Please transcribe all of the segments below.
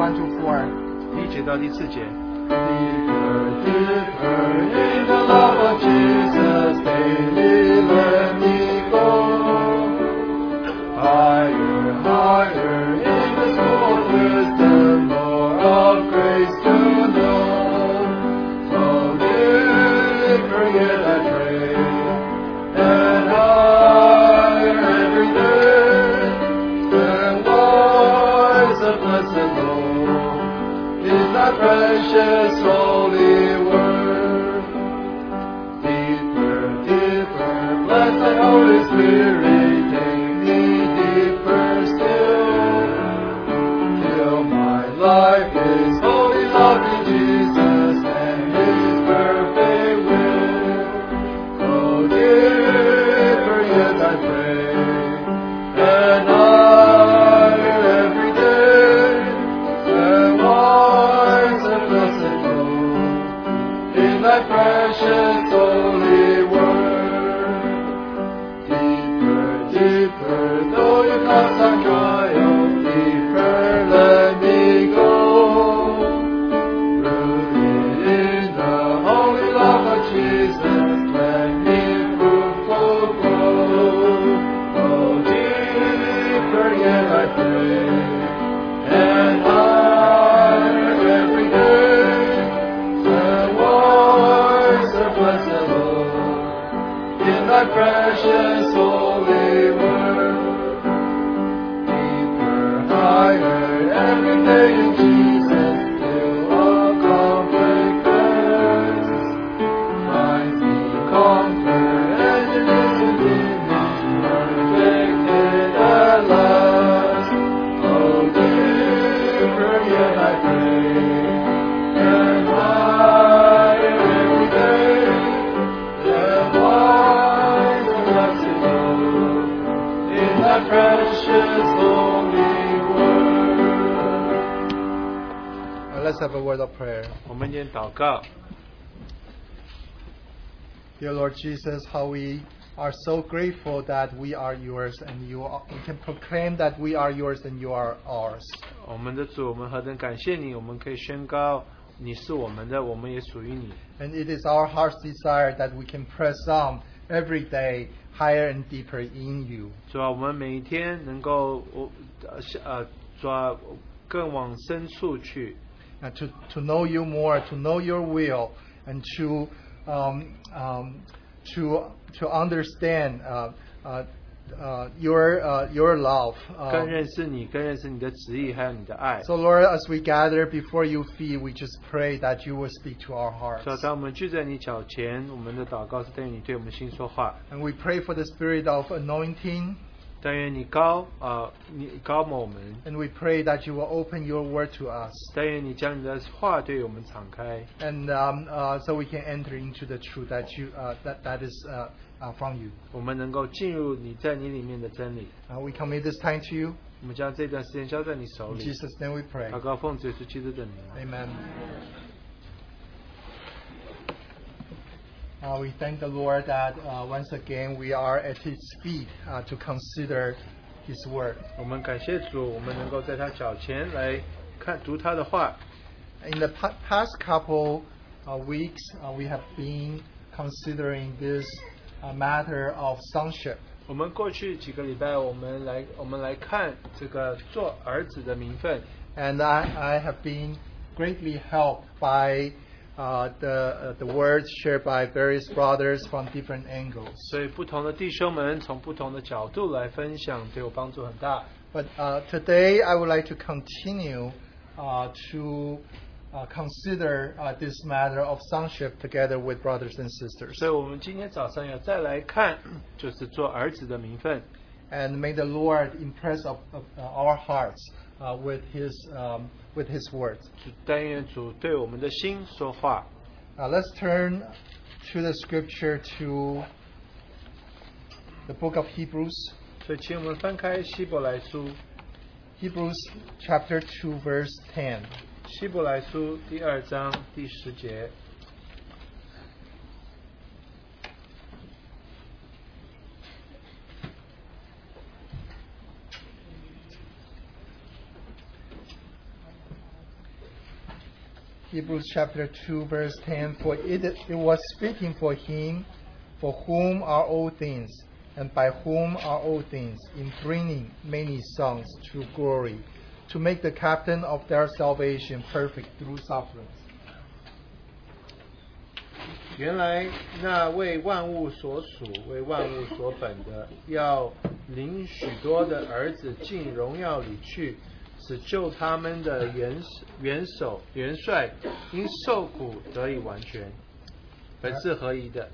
one to four. 第一节到第四节。 Deeper, deeper in the love of Jesus, daily Spirit, let's have a word of prayer. 我们先祷告， Dear Lord Jesus, how we are so grateful that we are yours and you are, we can proclaim that we are yours and you are ours. 我们的主，我们何等感谢你！我们可以宣告你是我们的，我们也属于你。 And it is our heart's desire that we can press on every day higher and deeper in you. 主啊，我们每一天能够我呃是呃主啊更往深处去， and to, to know you more, to know your will, and to um, um, to to understand uh, uh, uh, your uh, your love. 更 Um, 认识你，更认识你的旨意，还有你的爱。 so Lord, as we gather before you feet, we just pray that you will speak to our hearts, 主啊，当我们聚在你脚前，我们的祷告是但愿你对我们心说话， and we pray for the spirit of anointing, 但愿你高啊、呃你高抹我们， and we pray that you will open your word to us, 但愿你将你的话对我们敞开， and um, uh, so we can enter into the truth that you uh, that that is uh, uh, from you. 我们能够进入你在你里面的真理。 Uh, we commit this time to you. 我们将这段时间交在你手 In 里。 Jesus' name we pray. 祷告奉主耶稣基督的名。 Amen. Uh, we thank the Lord that uh, once again we are at His feet uh, to consider His word. 我们感谢主，我们能够在他脚前来看读他的话。 In the pa- past couple uh, weeks, uh, we have been considering this uh, matter of sonship. 我们过去几个礼拜，我们来我们来看这个做儿子的名分。 And I, I have been greatly helped by uh, the, uh, the words shared by various brothers from different angles. 所以不同的弟兄们从不同的角度来分享，对我帮助很大。 But uh, today I would like to continue uh, to uh, consider uh, this matter of sonship together with brothers and sisters. 所以我们今天早上要再来看，就是做儿子的名分。 And may the Lord impress of, of, uh, our hearts uh, with His um, with His words. 主但愿主对我们的心说话。 Uh, let's turn to the scripture to the book of Hebrews, 所以，请我们翻开希伯来书， Hebrews chapter two, verse ten. 希伯来书第二章第十节。 《 Hebrews chapter 2, verse 10 For it, it was speaking for him, for whom are all things, and by whom are all things, in bringing many sons to glory, to make the captain of their salvation perfect through sufferings. 原来那为万物所属、为万物所本的，要领许多的儿子进荣耀里去，使救他们的元元首、元帅因受苦得以完全，本是合宜的。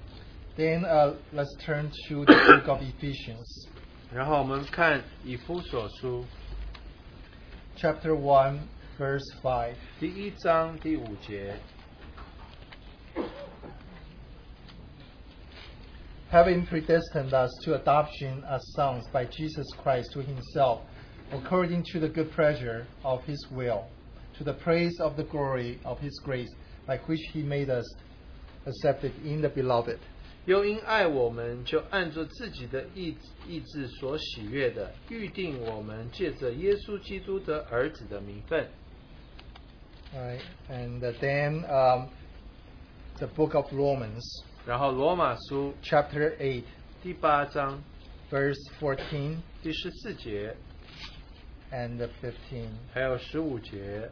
Then uh, let's turn to the book of Ephesians, 然后我们看以夫所书 chapter 1, verse 5. 第一章第五节， having predestined us to adoption as sons by Jesus Christ to himself, according to the good pleasure of his will, to the praise of the glory of his grace, by which he made us accepted in the beloved. 又因爱我们，就按着自己的意意志所喜悦的，预定我们借着耶稣基督的儿子的名分。 Right, and then um, the book of Romans, 然后罗马书 chapter 8, 第八章 verse 14第十四节， and 15. 还有十五节。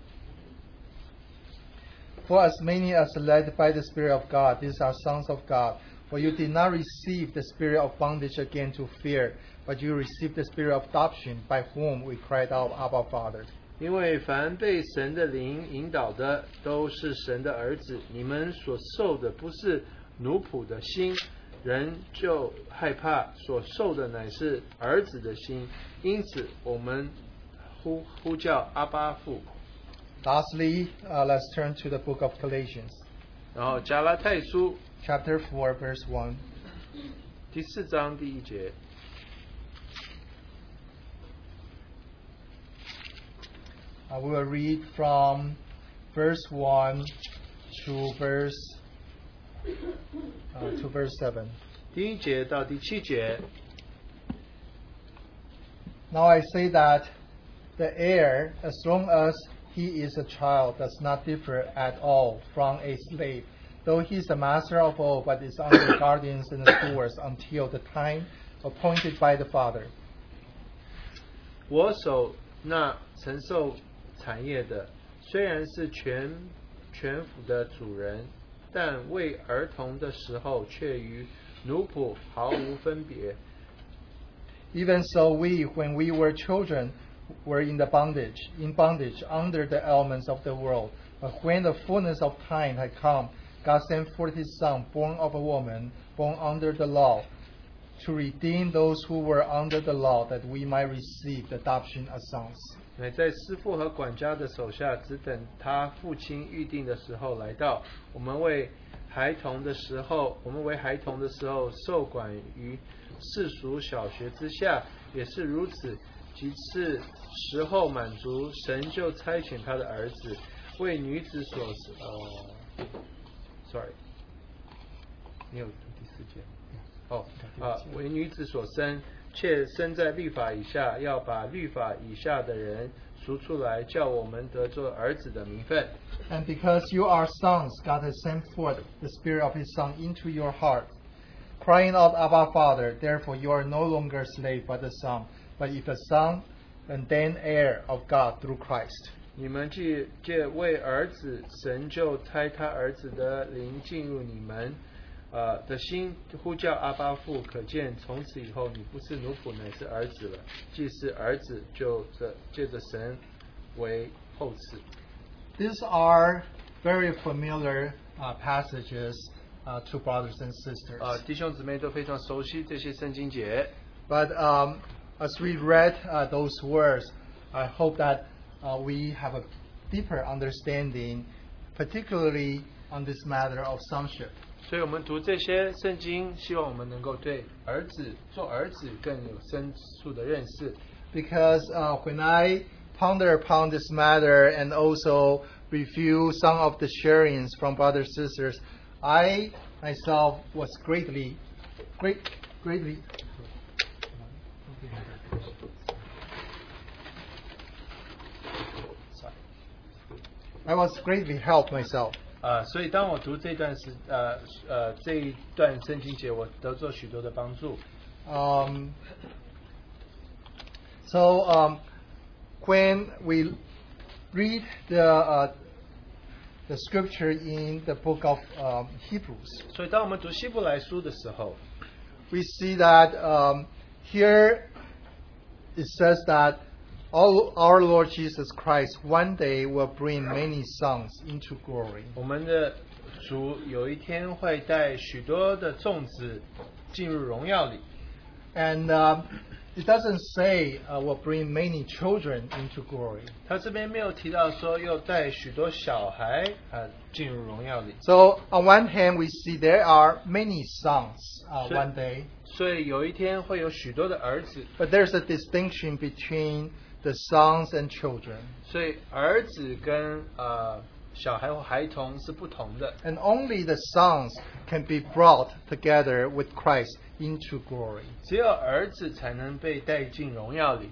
For as many as are led by the Spirit of God, these are sons of God. For you did not receive the spirit of bondage again to fear, but you received the spirit of adoption, by whom we cried out, Abba, Father. 因为凡被神的灵引导的，都是神的儿子。你们所受的不是奴仆的心，人就害怕；所受的乃是儿子的心。因此，我们呼呼叫阿巴父。 Lastly, uh, let's turn to the book of Galatians, 然后加拉太书 chapter 4, verse 1. 第四章第一节， Uh, we will read from verse 1 to verse uh, to verse 7. 第一节到第七节。 Now I say that the heir, as long as he is a child, does not differ at all from a slave, though he is the master of all, but is under guardians and stewards until the time appointed by the father. 我手那承受产业的，虽然是全全府的主人，但为儿童的时候，却与奴仆毫无分别。 Even so, we, when we were children, were in the bondage, in bondage under the elements of the world. But when the fullness of time had come, God sent forth His Son, born of a woman, born under the law, to redeem those who were under the law, that we might receive the adoption as sons. 乃在师傅和管家的手下，只等他父亲预定的时候来到。我们为孩童的时候，我们为孩童的时候受管于世俗小学之下，也是如此。其次时候满足，神就差遣他的儿子为女子所呃 ，sorry，你有读第四节吗？哦啊，为女子所生，却生在律法以下，要把律法以下的人赎出来，叫我们得做儿子的名分。 And because you are sons, God has sent forth the Spirit of His Son into your heart, crying out, Abba, Father. Therefore, you are no longer a slave, but a son. But if a son, and then heir of God through Christ. 你们既借为儿子，神就差他儿子的灵进入你们，呃的心，呼叫阿巴父。可见从此以后，你不是奴仆，乃是儿子了。既是儿子，就着借着神为后嗣。 These are very familiar uh, passages uh, to brothers and sisters. 啊、弟兄姊妹都非常熟悉这些圣经节。 But um, as we read uh, those words, I hope that uh, we have a deeper understanding, particularly on this matter of sonship. 所以我们读这些圣经，希望我们能够对儿子做儿子更有深处的认识。 Because uh, when I ponder upon this matter and also review some of the sharings from brothers and sisters, I myself was greatly, great, greatly. I was greatly helped myself. 啊、所以当我读这段时呃呃这一段圣经节，我得到许多的帮助。 Um, so um, when we read the uh, the scripture in the book of um, Hebrews, 所以当我们读希伯来书的时候， we see that um, here it says that all, our Lord Jesus Christ one day will bring many sons into glory. 我们的主有一天会带许多的众子进入荣耀里。 And um, it doesn't say uh, will bring many children into glory. 他这边没有提到说又带许多小孩啊进入荣耀里， So on one hand, we see there are many sons uh, Sure. one day, 所以有一天会有许多的儿子， but there's a distinction between the sons and children. 所以儿子跟呃小孩或孩童是不同的。 And only the sons can be brought together with Christ into glory. 只有儿子才能被带进荣耀里。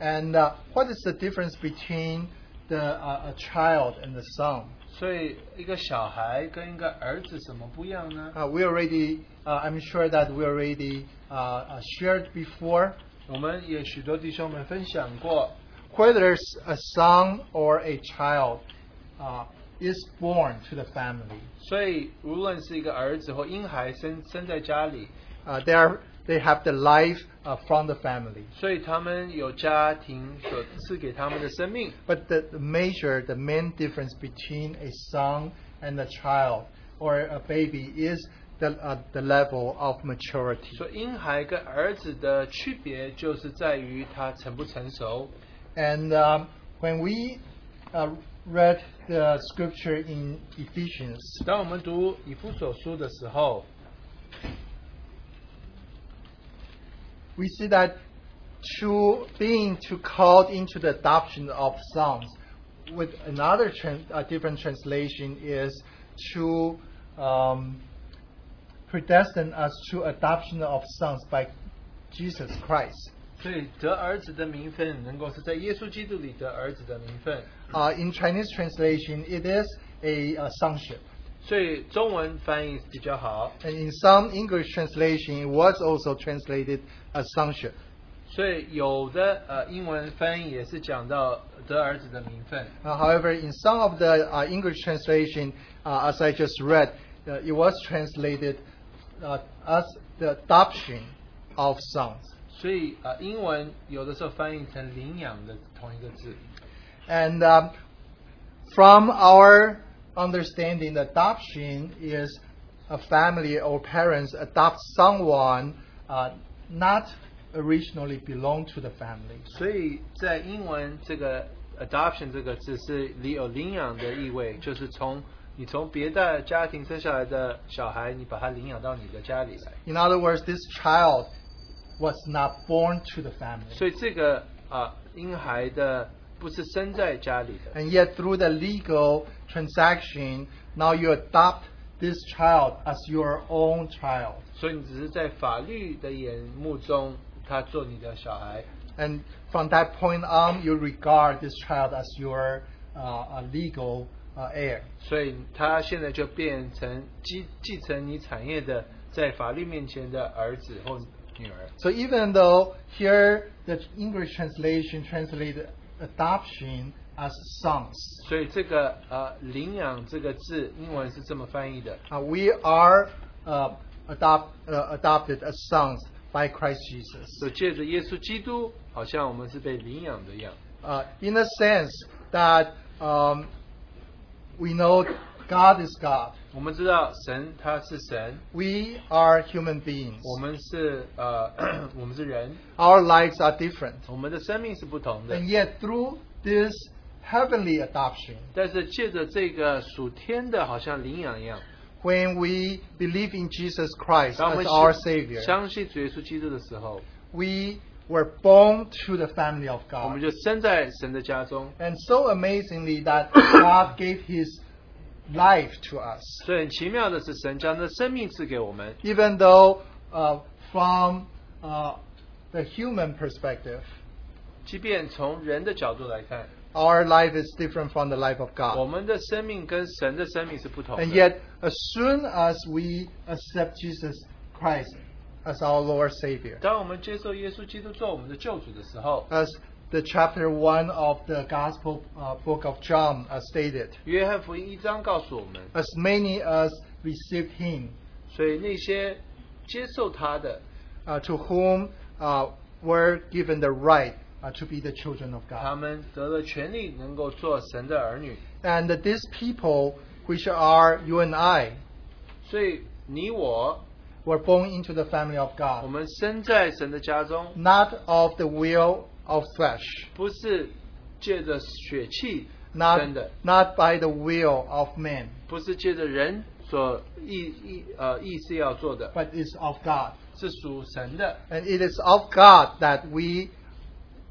And uh, what is the difference between the, uh, a child and the son? 所以一个小孩跟一个儿子什么不一样呢？ Uh, we already, uh, I'm sure that we already uh, uh, shared before. 我们也许多弟兄们分享过， Whether it's a son or a child uh, is born to the family. 所以无论是一个儿子或婴孩生生在家里， Uh, they, are, they have the life uh, from the family. 所以他们有家庭所赐给他们的生命。 But the, the major, the main difference between a son and a child or a baby is the, uh, the level of maturity. 所以婴孩跟儿子的区别就是在于他成不成熟。 And um, when we uh, read the scripture in Ephesians, 当我们读以弗所书的时候， we see that to being to called into the adoption of sons, with another tran- uh, different translation is to um, predestine us to adoption of sons by Jesus Christ. 所以得儿子的名分，能够是在耶稣基督里得儿子的名分。 Uh, in Chinese translation, it is a, uh sonship. And in some English translation, it was also translated as sonship. 所以有的呃英文翻译也是讲到得儿子的名分。Uh, however, in some of the uh, English translation, uh, as I just read, uh, it was translated uh, as the adoption of sons. 所以呃英文有的时候翻译成领养的同一个字。And um, from our understanding, adoption is a family or parents adopt someone uh, not originally belong to the family. 所以在英文这个 adoption 这个字是里有领养的意味，就是从你从别的家庭生下来的小孩，你把他领养到你的家里来。 In other words, this child was not born to the family. 所以这个啊婴孩的 不是生在家里的， And yet, through the legal transaction, now you adopt this child as your own child. 所以你只是在法律的眼目中，他做你的小孩。 And from that point on, you regard this child as your uh, uh, legal uh, heir. 所以他现在就变成继继承你产业的，在法律面前的儿子或女儿。 So even though here the English translation translated adoption as sons, 所以这个呃领养这个字，英文是这么翻译的。 uh, we are uh, adopt, uh, adopted as sons by Christ Jesus. 所以借着耶稣基督，好像我们是被领养的一样。 uh, in a sense that um, we know God is God. 我们知道神他是神， We are human beings. 我们是呃我们是人， Our lives are different. 我们的生命是不同的 And。yet, through this heavenly adoption, 但是借着这个属天的，好像领养一样。 when we believe in Jesus Christ 当我 as 们 our 相 Savior, 相信主耶稣基督的时候， we were born to the family of 我们 God. 就生在神的家中。 And so amazingly that God gave His life to us. 所以很奇妙的是，神将他的生命赐给我们。 even though uh, from uh, the human perspective, 即便从人的角度来看， our life is different from the life of 我 God. 们的生命跟神的生命是不同的。 And yet, as soon as we accept Jesus Christ as our Lord Savior, 当我们接受耶稣基督做我们的救主的时候， as the chapter 1 of the Gospel uh, book of John uh, stated, 约翰福音一章告诉我们， as many as received him, 所以那些接受他的， uh, to whom uh, were given the right uh, to be the children of 他 God. 们得了权利，能够做神的儿女。 And these people, which are you and I, 所以你我， were born into the family of 我 God, 们生在神的家中， not of the will of flesh, 不是借着血气 not, 生的， not by the will of man, 不是借着人所意意呃意思要做的， but is of God. 是属神的。 And it is of God that we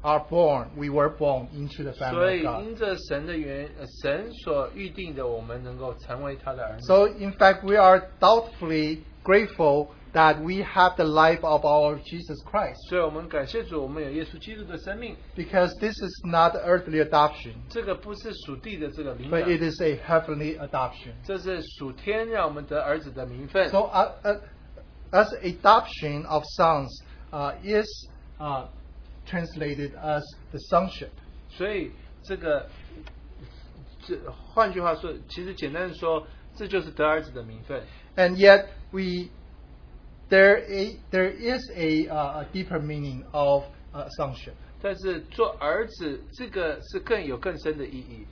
are born, we were born into the 所 family 以 of God. 因着神的原，呃神所预定的，我们能够成为他的儿女。 So, in fact, we are doubtfully grateful that we have the life of our Jesus Christ. 所以我们感谢主，我们有耶稣基督的生命。 Because this is not earthly adoption, 这个不是属地的这个领 but it 养， is a heavenly adoption. 这是属天让我们得儿子的名分。 So, uh, uh, as adoption of sons uh, is uh, translated as the sonship. 所以这个，这换句话说，其实简单的说，这就是得儿子的名分。 And yet, we there a, there is a, uh, a deeper meaning of uh, sonship. 但是做儿子这个是更有更深的意义。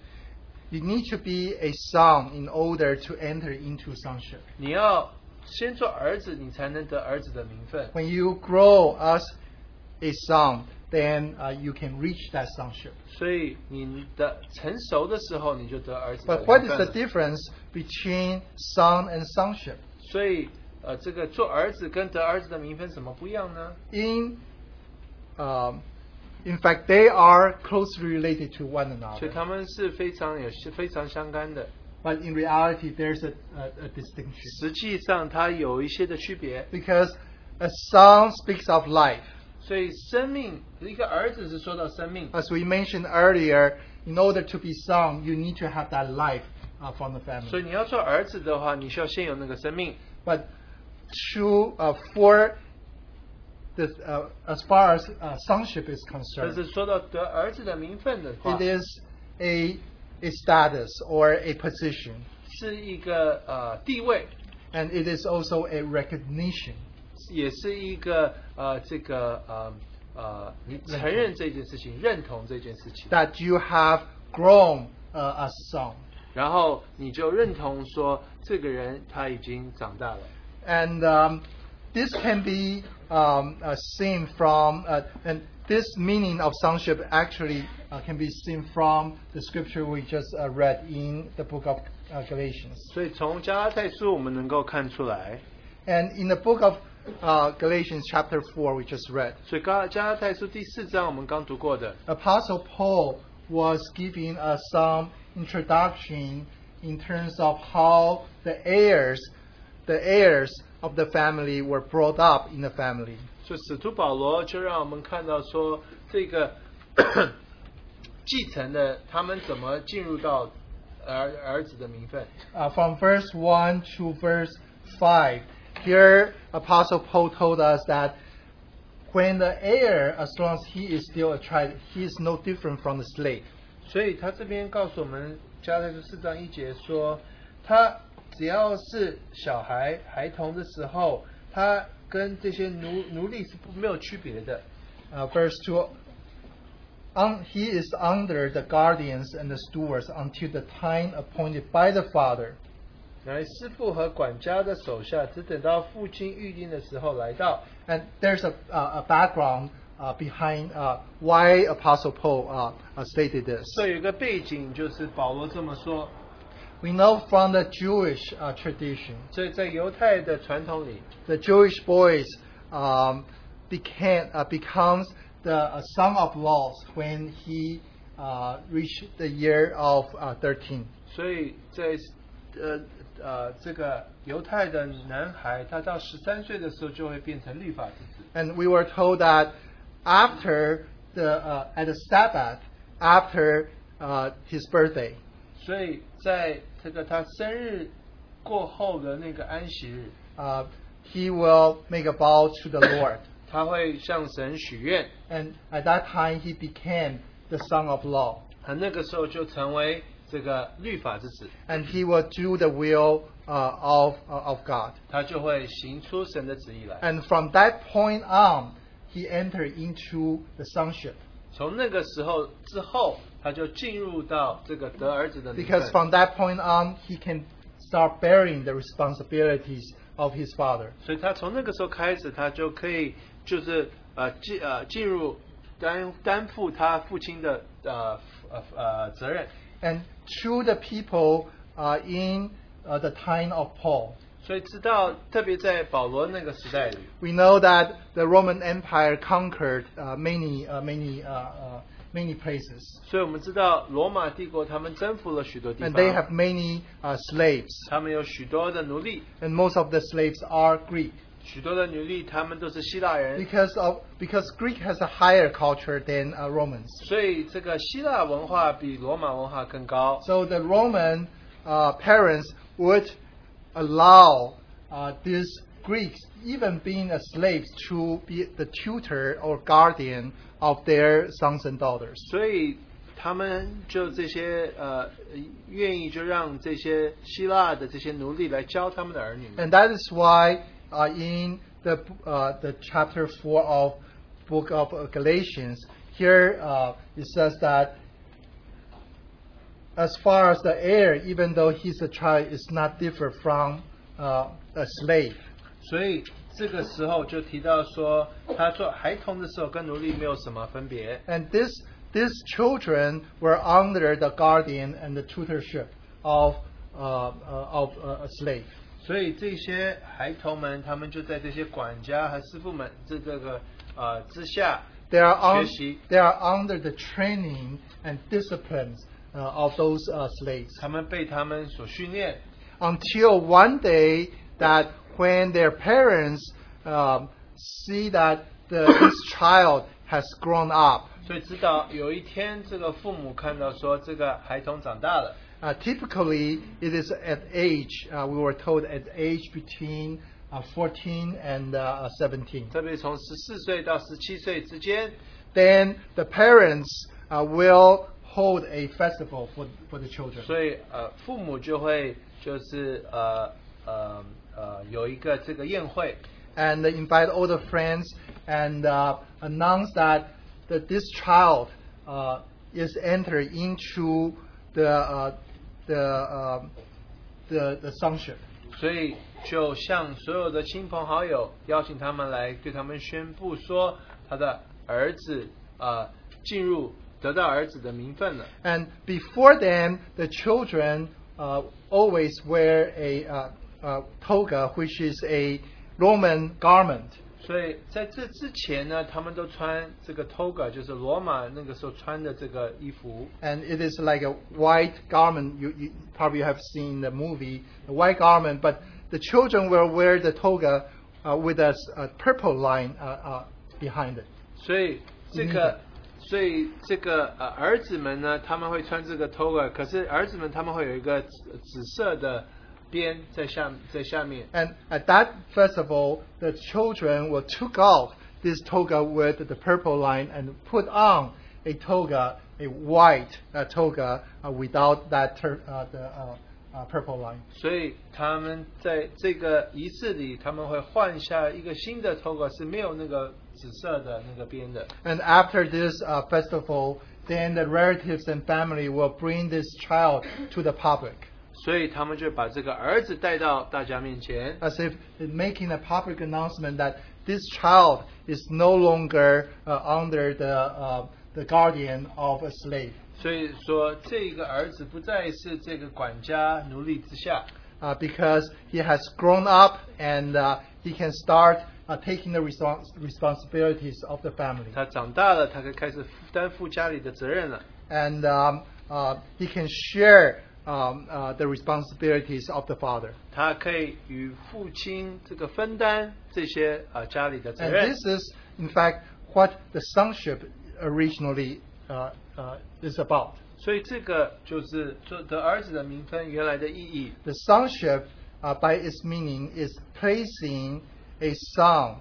You need to be a son in order to enter into sonship. 你要先做儿子，你才能得儿子的名分。 When you grow as a son, then uh, you can reach that sonship. 所以你的成熟的时候，你就得儿子的 But what is 名 the 分了。 difference between son and sonship? 所以 呃，这个做儿子跟得儿子的名分怎么不一样呢？ In um, in fact, they are closely related to one 所以 another. 他们是非常有非常相干的。 But in reality, there's a, a, a distinction. 实际上，它有一些的区别。 Because a son speaks of life. 所以，生命一个儿子是说到生命， As we mentioned earlier, in order to be son, you need to have that life uh, from the 所以 family. 你要做儿子的话，你需要先有那个生命。 But to, uh, for this, uh, as far as uh, sonship is 但 concerned, 是说到得儿子的名分的话 it，is a, a status or a position. 是一个呃地位， And it is also a recognition. 也是一个呃这个呃呃你承认这件事情，认同这件事情， that you have grown uh, as son. 然后你就认同说这个人他已经长大了。 And um, this can be um, uh, seen from, uh, and this meaning of sonship actually uh, can be seen from the scripture we just uh, read in the book of uh, Galatians. 所以从加拉太书我们能够看出来， And in the book of uh, Galatians, chapter 4, we just read, 所以加加拉太书第四章我们刚读过的， Apostle Paul was giving us some introduction in terms of how the heirs, the heirs of the family were brought up in the family. 所以使徒保罗就让我们看到说这个继承的他们怎么进入到儿儿子的名分。 Uh, from verse 1 to verse 5, here Apostle Paul told us that when the heir, as long as he is still a child, he is no different from the slave. 所以他这边告诉我们，加拉太书四章一节说，他 只要是小孩孩童的时候，他跟这些奴奴隶是不没有区别的。 Uh, verse 2 un, He is under the guardians and the stewards until the time appointed by the father. 来，师傅和管家的手下，只等到父亲预定的时候来到。 And there's a, uh, a background uh, behind uh, why Apostle Paul uh, uh, stated this. 所以有一个背景就是保罗这么说。 We know from the Jewish uh, tradition 所以在犹太的传统里， the Jewish boys um, became uh, becomes the uh, son of laws when he uh, reached the year of uh, 13. 所以在呃呃这个犹太的男孩，他到十三岁的时候就会变成律法之子。 And we were told that after the uh, at the Sabbath, after uh, his birthday. 所以在这个他生日过后的那个安息日， Uh, he will make a vow to the Lord. 他会向神许愿， And at that time, he became the son of law. 他那个时候就成为这个律法之子， And he will do the will uh, of, uh, of God. 他就会行出神的旨意来。 And from that point on, he entered into the sonship. 从那个时候之后， 他就进入到这个得儿子的名 Because 分。 from that point on, he can start bearing the responsibilities of his father. 所以他从那个时候开始，他就可以就是呃进呃进入担担负他父亲的呃呃呃责任。 And to the people uh, in uh, the time of Paul, 所以直到特别在保罗那个时代里， we know that the Roman Empire conquered uh, many, uh, many, uh, uh, many places. 所以我们知道罗马帝国他们征服了许多地 And they 方 have，many uh, slaves. 他们有许多的奴隶， And most of the slaves are Greek. 许多的奴隶他们都是希腊人， Because, of, because Greek has a higher culture than uh, Romans. 所以这个希腊文化比罗马文化更高。 So the Roman uh, parents would allow uh, these Greeks, even being a slave, to be the tutor or guardian of their sons and daughters. 所以他们就这些呃愿意就让这些希腊的这些奴隶来教他们的儿女们。 And that is why uh, in the, uh, the chapter 4 of book of uh, Galatians, here uh, it says that as far as the heir, even though he's a child, is not different from uh, a slave. 所以 这个时候就提到说，他做孩童的时候跟奴隶没有什么分别。 And this, these children were under the guardian and the tutorship of, uh, uh, of uh, a slave. 所以这些孩童们，他们就在这些管家和师傅们这这个呃之下 They are, on, 学习， they are under the training and disciplines uh, of those uh, slaves. 他们被他们所训练， Until one day that when their parents um, see that the, this child has grown up, 所以直到有一天，这个父母看到说这个孩童长大了， uh, typically it is at age, uh, we were told at age between uh, 14 and uh, 17. 特别从十四岁到十七岁之间， Then the parents uh, will hold a festival for, for the children. 所以呃父母就会就是呃呃 呃有一个这个宴会， and invite all the friends and uh, announce that, that this child uh, is entered into the, uh, the, um the, the sonship. 所以就向所有的亲朋好友邀请他们来对他们宣布说，他的儿子呃进入得到儿子的名分了。 And before then, the children uh, always wear a uh, uh, toga, which is a Roman garment. 所以在这之前呢，他们都穿这个 toga，就是罗马那个时候穿的这个衣服。 and it is like a white garment. You, you probably have seen the movie, the white garment. But the children will wear the toga uh, with a, s- a purple line uh, uh, behind it. 所以这个，所以这个呃儿子们呢，他们会穿这个 toga，可是儿子们他们会有一个紫紫色的 边在下在下面。 And at that festival, the children will took off this toga with the purple line and put on a toga, a white uh, toga uh, without that tur- uh, the uh, uh, purple line. 所以他们在这个仪式里，他们会换下一个新的 toga，是没有那个紫色的那个边的。 And after this uh, festival, then the relatives and family will bring this child to the public, 所以他们就把这个儿子带到大家面前， as if making a public announcement that this child is no longer uh, under the, uh, the guardian of a slave, 所以说这个儿子不再是这个管家奴隶之下， uh, because he has grown up and uh, he can start uh, taking the respons- responsibilities of the family. 他长大了，他可以开始担负家里的责任了。 And um, uh, he can share um, uh, the responsibilities of the father. 他可以与父亲这个分担这些呃家里的责 And 任 this。is, in fact, what the sonship originally uh, uh, is about. 所以这个就是做得儿子的名分原来的意义。 The sonship, uh, by its meaning, is praising a son,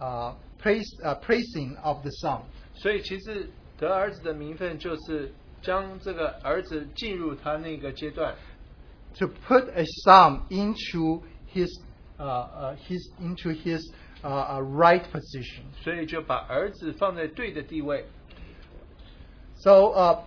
uh, praise, uh, praising of the son. 所以其实得儿子的名分就是 将这个儿子进入他那个阶段， To put a son into his, uh, uh, his into his uh, uh, right position. 所以就把儿子放在对的地位。 So uh,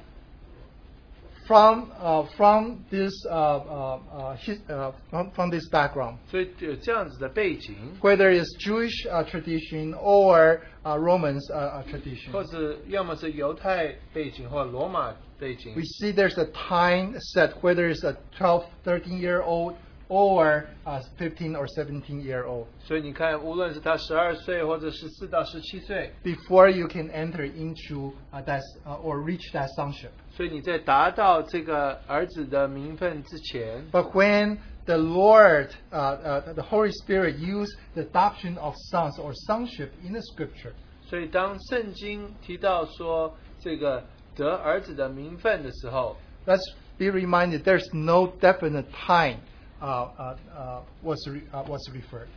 from uh, from this uh, uh, uh, his, uh, from, from this background, 所以有这样子的背景， whether it's Jewish uh, tradition or uh, Romans uh, uh, tradition, 或者要么是犹太背景或罗马背景 we，see there's a time set, whether it's a 12, 13 year old or a 15 or 17 year old, 所以你看，无论是他十二岁或者十四到十七岁， before you can enter into uh, that uh, or reach that sonship. 所以你在达到这个儿子的名分之前， But when the Lord, uh, uh, the Holy Spirit, used the adoption of sons or sonship in the Scripture, 所以当圣经提到说这个得儿子的名分的时候， let's be reminded there's no definite time uh, uh, uh, was re- uh, was referred.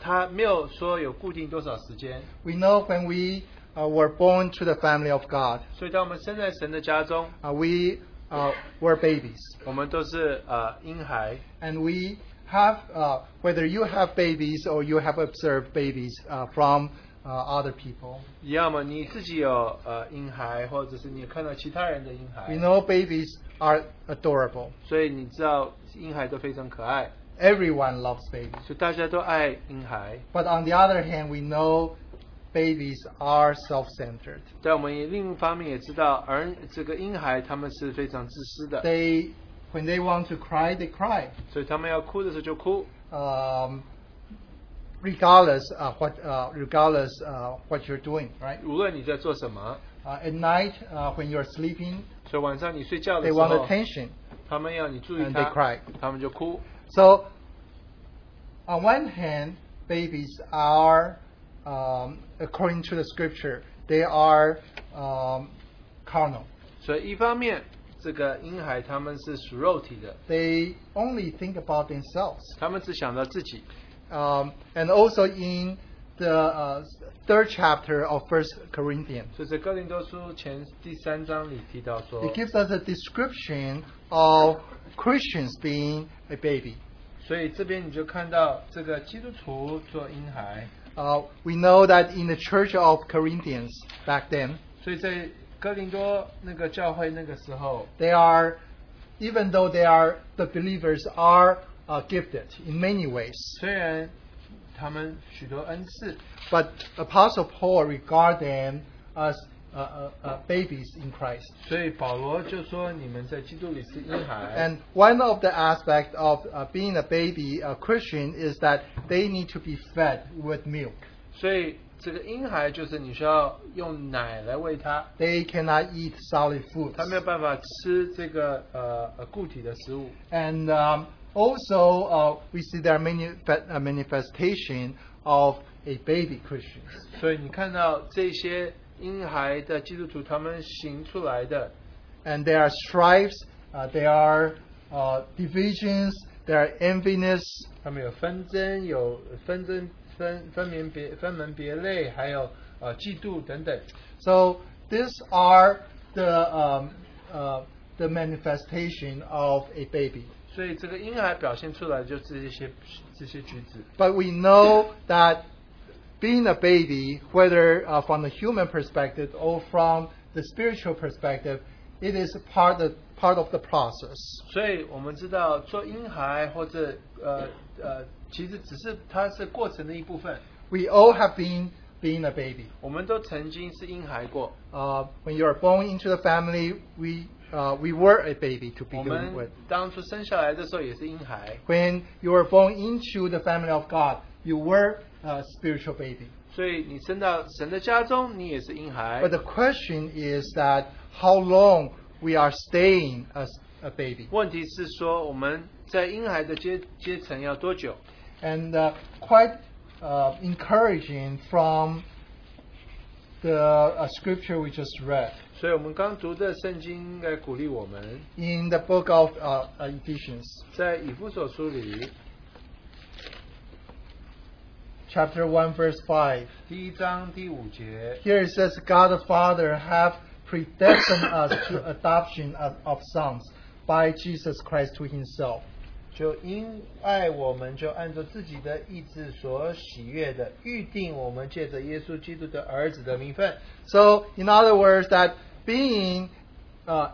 他没有说有固定多少时间。 We know when we uh, were born to the family of God, 所以当我们生在神的家中， uh, we uh, were babies, 我们都是呃婴孩， and we have uh, whether you have babies or you have observed babies uh, from uh, other people. 要么你自己有呃婴孩，或者是你看到其他人的婴 We 孩， know babies are adorable. 所以你知道 婴孩都非常可爱， Everyone loves babies. 所以大家都爱婴孩。 But on the other hand, we know babies are self-centered. 但我们也另一方面也知道，儿这个婴孩他们是非常自私的， They, when they want to cry, they cry, 所以他们要哭的时候就哭， um, regardless uh, what uh, regardless uh, what you're doing, right? 无论你在做什么。 Uh, at night, uh, when you're sleeping, 所以晚上你睡觉的 they 时 want 候， attention, 他们要你注意 and 他 they cry. 他们就哭。 So, on one hand, babies are, um, according to the scripture, they are um, carnal. 所以一方面，这个婴孩他们是属肉体的， They only think about themselves. 他们只想到自己。 Um, and also in the uh, third chapter of First Corinthians, 所以在哥林多书前第三章里提到说 it，gives us a description of Christians being a baby. 所以这边你就看到这个基督徒做婴孩。 Uh, we know that in the church of Corinthians back then, 所以在哥林多那个教会那个时候， they are, even though they are the believers are uh, gifted in many ways, 虽然他们许多恩赐， but Apostle Paul regard them as uh, uh, uh, babies in Christ. 所以保罗就说你们在基督里是婴孩。 And one of the aspects of uh, being a baby a Christian is that they need to be fed with milk. 所以这个婴孩就是你需要用奶来喂他， They cannot eat solid foods. 他没有办法吃这个呃呃固体的食物。 And um, also, uh, we see there are many fe- uh, manifestation of a baby Christian. 所以你看到这些婴孩的基督徒，他们行出来的， And there are strifes, uh, there are uh, divisions, there are enviness, 他们有纷争，有纷争分分门别分门别类，还有呃嫉妒等等。 So these are the um, uh, the manifestation of a baby. 所以这个婴孩表现出来就是这些这些举止。 But we know that being a baby, whether uh, from the human perspective or from the spiritual perspective, it is part of part of the process. 所以我们知道做婴孩或者呃呃，其实只是它是过程的一部分。 We all have been being a baby. 我们都曾经是婴孩过。 Uh, when you are born into the family, we uh, we were a baby to 我 begin 们 with. 当初生下来的时候也是婴孩， When you were born into the family of God, you were a spiritual baby. 所以你生到神的家中，你也是婴孩 But。the question is that how long we are staying as a baby. 问题是说我们在婴孩的阶阶层要多久？ And uh, quite uh, encouraging from the uh, scripture we just read 所以我们刚读的圣经应该鼓励我们， in the book of uh, uh, Ephesians, 在以弗所书里 chapter 1, verse 5. 第一章第五节， Here it says, God the Father have predestined us to adoption of, of sons by Jesus Christ to himself. 就因爱我们，就按照自己的意志所喜悦的，预定我们借着耶稣基督的儿子的名分。 So, in other words, that being uh,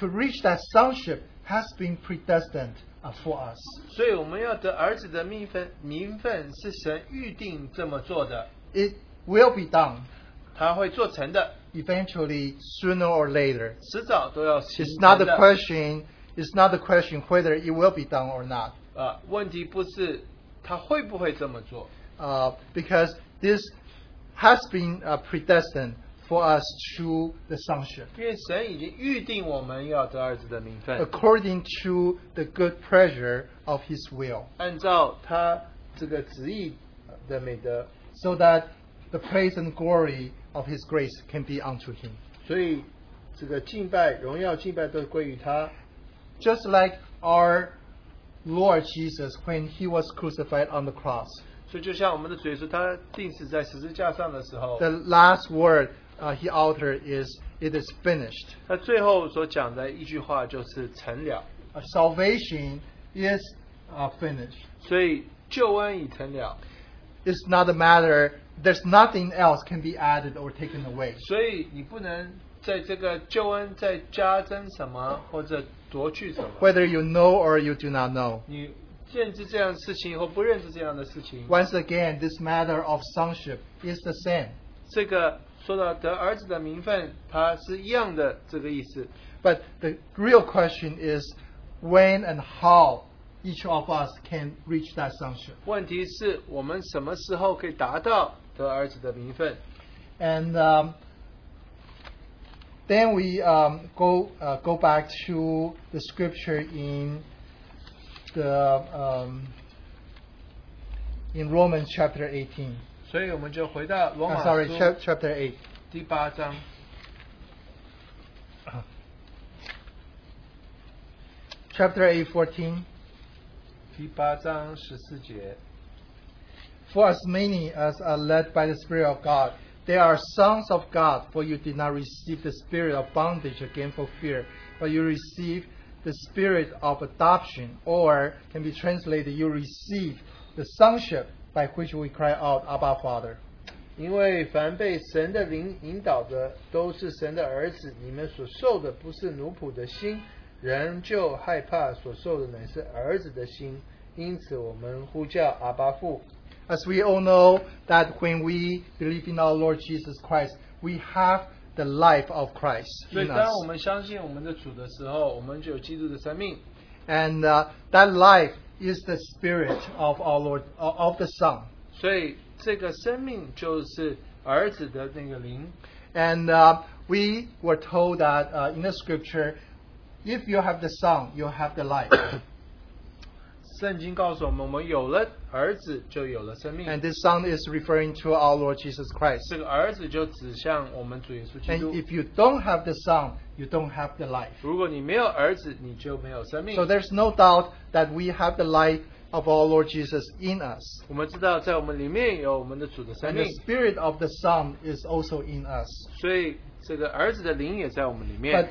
to reach that sonship has been predestined uh, for us. 所以我们要得儿子的名分，名分是神预定这么做的， It will be done 他会做成的， eventually, sooner or later. 迟早都要形 It's not 成 the 的。 question. It's not the question whether it will be done or not, 啊，问题不是他会不会这么做， uh, because this has been uh, predestined for us through the sonship, 因为神已经预定我们要得儿子的名分， according to the good pleasure of His will, 按照他这个旨意的美德， so that the praise and glory of His grace can be unto Him. 所以这个敬拜、荣耀、敬拜都归于他。 Just like our Lord Jesus when He was crucified on the cross. 所以就像我们的主耶稣，他定死在十字架上的时候， The last word uh, He uttered is, It is finished. 他最后所讲的一句话就是成了。 Uh, salvation is uh, finished. 所以救恩已成了， It's not a matter, there's nothing else can be added or taken away. 所以你不能 在这个救恩再加增什么或者夺去什么。 Whether you know or you do not know. 你认知这样的事情或不认知这样的事情， Once again, this matter of sonship is the same. 这个说到得儿子的名分，它是一样的这个意思。 But the real question is when and how each of us can reach that sonship. 问题是我们什么时候可以达到得儿子的名分？ And um, then we um, go uh, go back to the scripture in the um, in Romans chapter 18. 所以我们就回到罗 Uh, 马 sorry, 书 chap- chapter 8. 第八章 Chapter 8, 14. 第八章十四节。 For as many as are led by the Spirit of God, they are sons of God. For you did not receive the spirit of bondage again for fear, but you received the spirit of adoption, or can be translated, you received the sonship by which we cry out, Abba, Father. 因为凡被神的灵引导的，都是神的儿子。你们所受的不是奴仆的心，人就害怕；所受的乃是儿子的心。因此，我们呼叫阿巴父。 As we all know that when we believe in our Lord Jesus Christ, we have the life of Christ 所以， in 当 us. 我们相信我们的主的时候，我们就有基督的生命。 And uh, that life is the spirit of our Lord, of of the Son. 所以，这个生命就是儿子的那个灵。 And uh, we were told that uh, in the scripture, if you have the Son, you have the life. 圣经告诉我们，我们有了儿子，就有了生命。 and this Son is referring to our Lord Jesus Christ. 这个儿子就指向我们主耶稣基 And 督。 if you don't have the Son, you don't have the life. 如果你没有儿子，你就没有生命 So。there's no doubt that we have the life of our Lord Jesus in us. 我们知道，在我们里面有我们的主的生 And 命 the，Spirit of the Son is also in us. 所以这个儿子的灵也在我们里 But 面。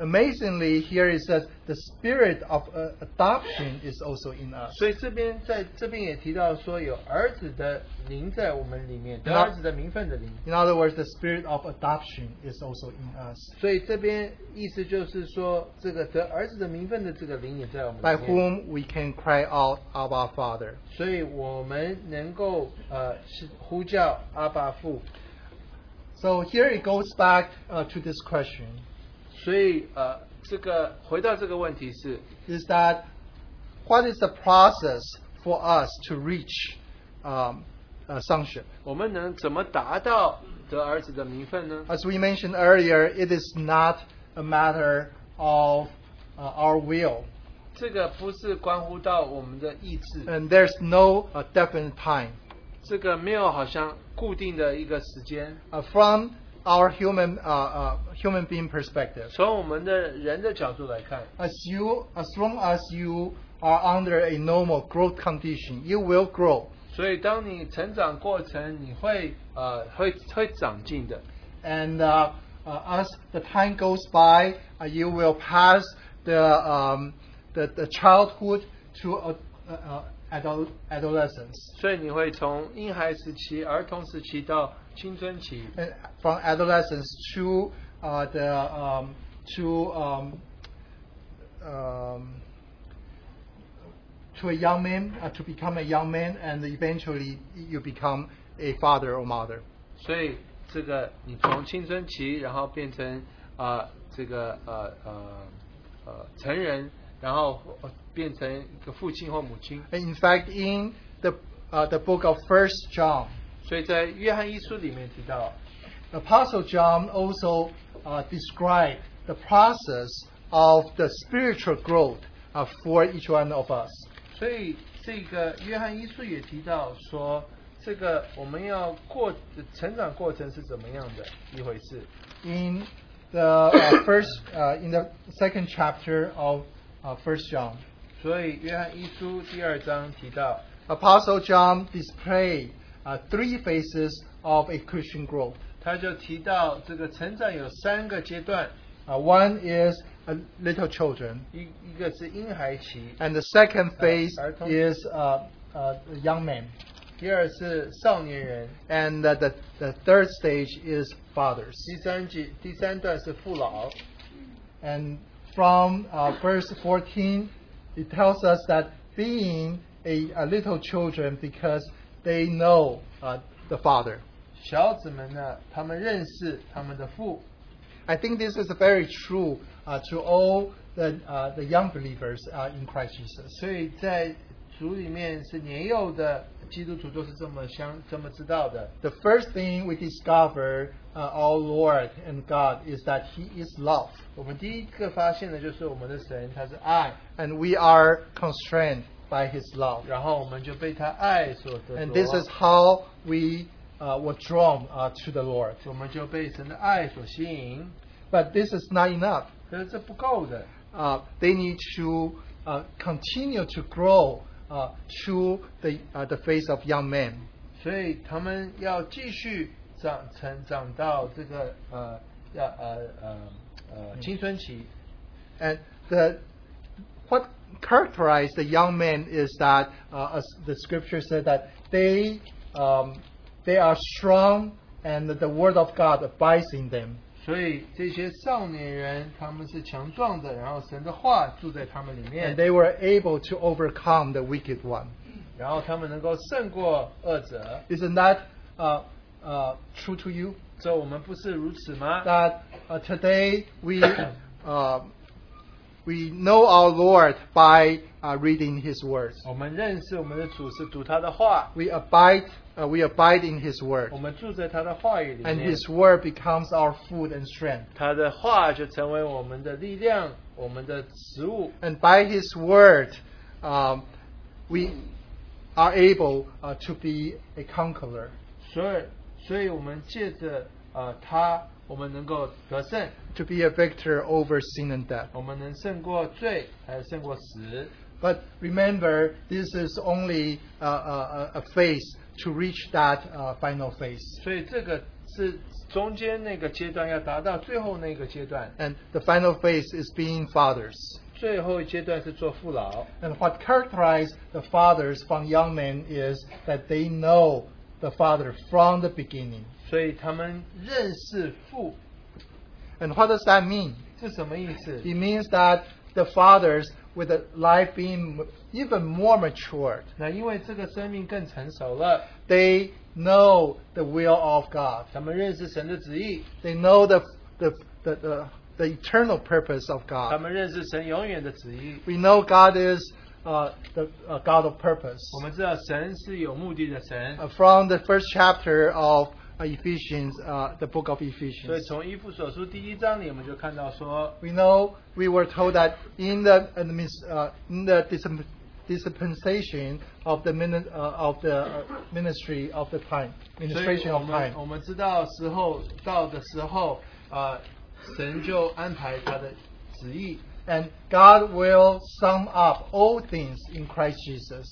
amazingly, here it says the Spirit of uh, adoption is also in us. 所以这边在这边也提到说，有儿子的灵在我们里面，得那儿子的名分的灵。 In other words, the Spirit of adoption is also in us. 所以这边意思就是说，这个得儿子的名分的这个灵也在我们 by 里面。 whom we can cry out, Abba, Father. 所以我们能够呃是呼叫阿爸父。 So here it goes back uh, to this question: 所以呃，这个回到这个问题是， is that what is the process for us to reach um, uh, sonship? 我们能怎么达到得儿子的名分呢？ As we mentioned earlier, it is not a matter of uh, our will, 这个不是关乎到我们的意志， and there's no uh, definite time. 这个没有好像固定的一个时间。 Uh, from our human uh, uh, human being perspective, 从我们的人的角度来看， as you as long as you are under a normal growth condition, you will grow. 所以当你成长过程，你会呃会会长进的。 And uh, uh, as the time goes by, uh, you will pass the, um, the, the childhood to uh, uh, adol- adolescence. 所以你会从婴孩时期、儿童时期到青春期， And from adolescence to uh, the um, to um, um, to a young man uh, to become a young man, and eventually you become a father or mother. 所以这个你从青春期，然后变成啊、呃这个呃呃呃成人， 然后呃变成一个父亲或母亲。 And in fact, in the uh, the book of First John, 所以在约翰一书里面提到， Apostle John also uh, described the process of the spiritual growth uh, for each one of us. 所以这个约翰一书也提到说，这个我们要过成长过程是怎么样的一回事。 In the uh, first, uh, in the second chapter of uh, First John, 所以约翰一书第二章提到， Apostle John displayed uh, three phases of a Christian growth. 他就提到这个成长有三个阶段， Uh, one is uh, little children, 一一个是婴孩期， and the second phase Arthur. is uh, uh, young men, 第二是少年人， and uh, the, the third stage is fathers. 第三季第三段是父老。 And from uh, verse 14, it tells us that being a, a little children because they know uh, the Father. 小子们呢，他们认识他们的父， I think this is very true uh, to all the, uh, the young believers uh, in Christ Jesus. 所以在主里面是年幼的基督徒都是这么相这么知道的。 The first thing we discover uh, our Lord and God is that He is love, 我们第一个发现的就是我们的神他是爱， and we are constrained by His love. 然后我们就被他爱所得 And 着 this is how we uh, were drawn uh, to the Lord. 我们就被神的爱所吸引。 But this is not enough. 可是这不够的， Uh, they need to uh, continue to grow uh, to the, uh, the face of young men. 所以他们要继续 长成长到这个呃要呃呃呃青春期。 And the, what characterized the young men is that, uh, as the scripture said, that they, um, they are strong and the word of God abides in them. 所以这些少年人他们是强壮的，然后神的话住在他们里 And 面， they were able to overcome the wicked one. 然后他们能够胜过恶者。 Isn't that uh, uh, true to you? 这我们不是如此吗？ that uh, today we uh, we know our Lord by uh, reading His words. 我们认识我们的主是读他的话， We abide uh, we abide in His word, 我们住在他的话语里 and 面， His word becomes our food and strength. 他的话就成为我们的力量，我们的食物。 And by His word, um, we are able uh, to be a conqueror. 所以， 所以我们借着呃他，我们能够得胜， To be a victor over sin and death. 我们能胜过罪，还有胜过死。 But remember, this is only uh, a, a a phase to reach that uh, final phase. 所以这个是中间那个阶段要达到最后那个阶段， And the final phase is being fathers. 最后一阶段是做父老。 And what characterizes the fathers from young men is that they know the father from the beginning. 所以他们认识父 And what does that mean? 是什么意思？ It means that the fathers, with a life being m- even more matured, 那因为这个生命更成熟了， they know the will of God. 他们认识神的旨意， They know the, the, the, the, the eternal purpose of 他 God. 们认识神永远的旨意。 We know God is uh, the uh, God of purpose. 我们知道神是有目的的神， Uh, from the first chapter of uh, Ephesians, uh, the book of 所以 Ephesians. 从依父所书第一章里，我们就看到说， We know we were told that in the admis- uh, in the dis- dispensation of the, mini- uh, of the uh, ministry of the time, 所以 ministration 我 of 们 time. 我们知道时候到的时候，啊、神就安排他的旨意， and God will sum up all things in Christ Jesus.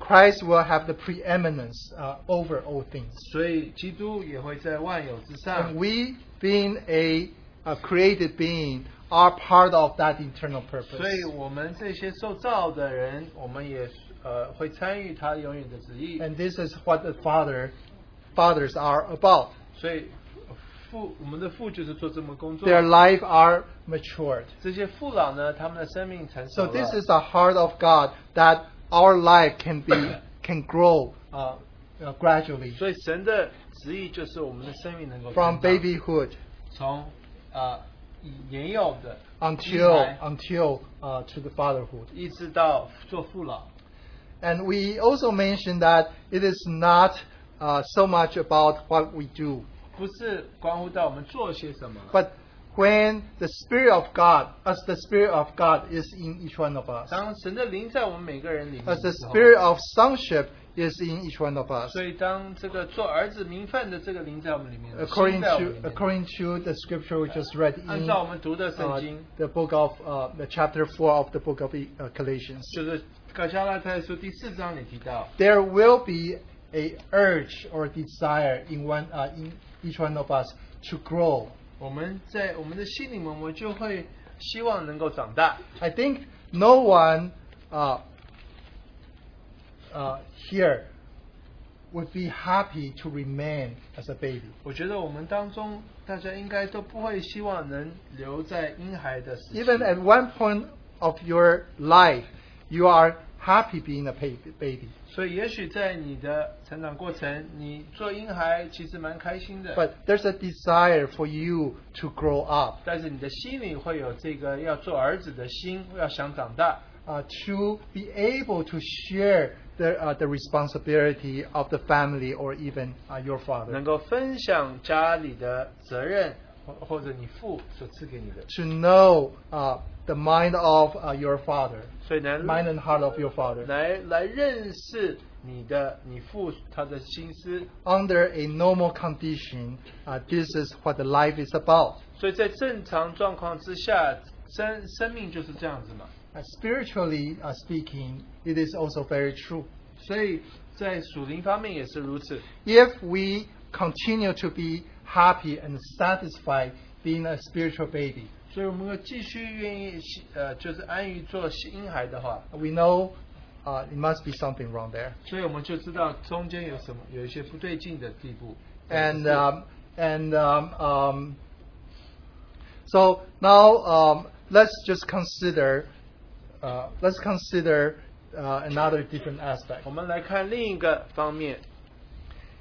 Christ will have the preeminence uh, over all things. 所以基督也会在万有之上。And we being a, a created being are part of that eternal purpose. 所以我们这些受造的人，我们也呃会参与他永远的旨意。And this is what the Father fathers are about. 所以父我们的父就是做这么工作。 Their life are matured. 这些父老呢，他们的生命成熟 So 了。 this is the heart of God that our life can be can grow uh, uh, gradually 所以神的旨意就是我们的生命能够 from 成长 babyhood 从呃年幼的 until 婴孩 until uh, to the fatherhood. 一直到做父老。 And we also mentioned that it is not uh, so much about what we do, 不是关乎到我们做些什么， but when the Spirit of God, as the Spirit of God is in each one of us, 当神的灵在我们每个人里面 as the 的时候 Spirit of sonship is in each one of us. 所以当这个做儿子名分的这个灵在我们里面， According 心在我们 to 里面 according to the scripture we just read 按 in 照我们读的圣 uh, 经， the book of uh, the chapter four of the book of uh, Galatians, 就是《加拉太书》第四章里提到， there will be a urge or desire in one uh, in each one of us to grow. 我们在我们的心里面，我们就会希望能够长大。 I think no one uh, uh, here would be happy to remain as a baby. 我觉得我们当中大家应该都不会希望能留在婴孩的时期。 Even at one point of your life, you are happy being a ba- baby. 所以，也许在你的成长过程，你做婴孩其实蛮开心的， But there's a desire for you to grow up, 但是你的心里会有这个要做儿子的心，要想长大， uh, to be able to share the, uh, the responsibility of the family or even uh, your father. 能够分享家里的责任，或或者你父所赐给你的， To know uh, the mind of uh, your father, 所以呢， mind and heart of your father. 来来认识你的你父他的心思。 Under a normal condition, uh, this is what the life is about. 所以在正常状况之下，生生命就是这样子嘛。 Uh, spiritually uh, speaking, it is also very true. 所以在属灵方面也是如此。 If we continue to be happy and satisfied being a spiritual baby, 所以我们要继续愿意呃，就是安于做婴孩的话， we know uh, it must be something wrong there. 所以我们就知道中间有什么有一些不对劲的地步。 And um, and um, um, so now um, let's just consider uh, let's consider uh, another different aspect. 我们来看另一个方面，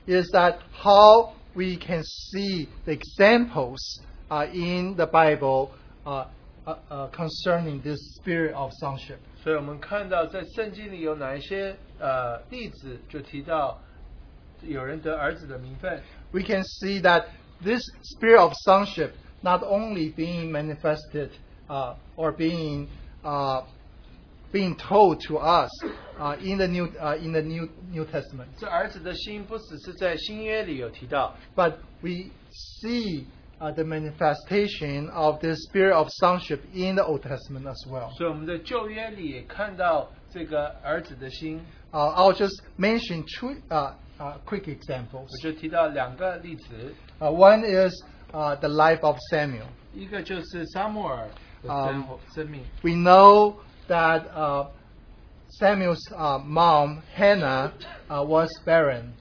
is that how we can see the examples uh, in the Bible uh, uh, uh, concerning this spirit of sonship. 所以我们看到在圣经里有哪一些呃例子，就提到有人得儿子的名分。 We can see that this spirit of sonship not only being manifested uh, or being uh, being told to us uh, in the new uh, in the new New Testament, 这儿子的心不只是在新约里有提到， but we see uh, the manifestation of the spirit of sonship in the Old Testament as well. 所以我们在旧约里也看到这个儿子的心。 Uh, I'll just mention two uh, uh, quick examples. 我就提到两个例子， Uh, one is uh, the life of Samuel. 一个就是沙漠尔的生活、生命。 We know that uh, Samuel's uh, mom, Hannah, uh, was barren.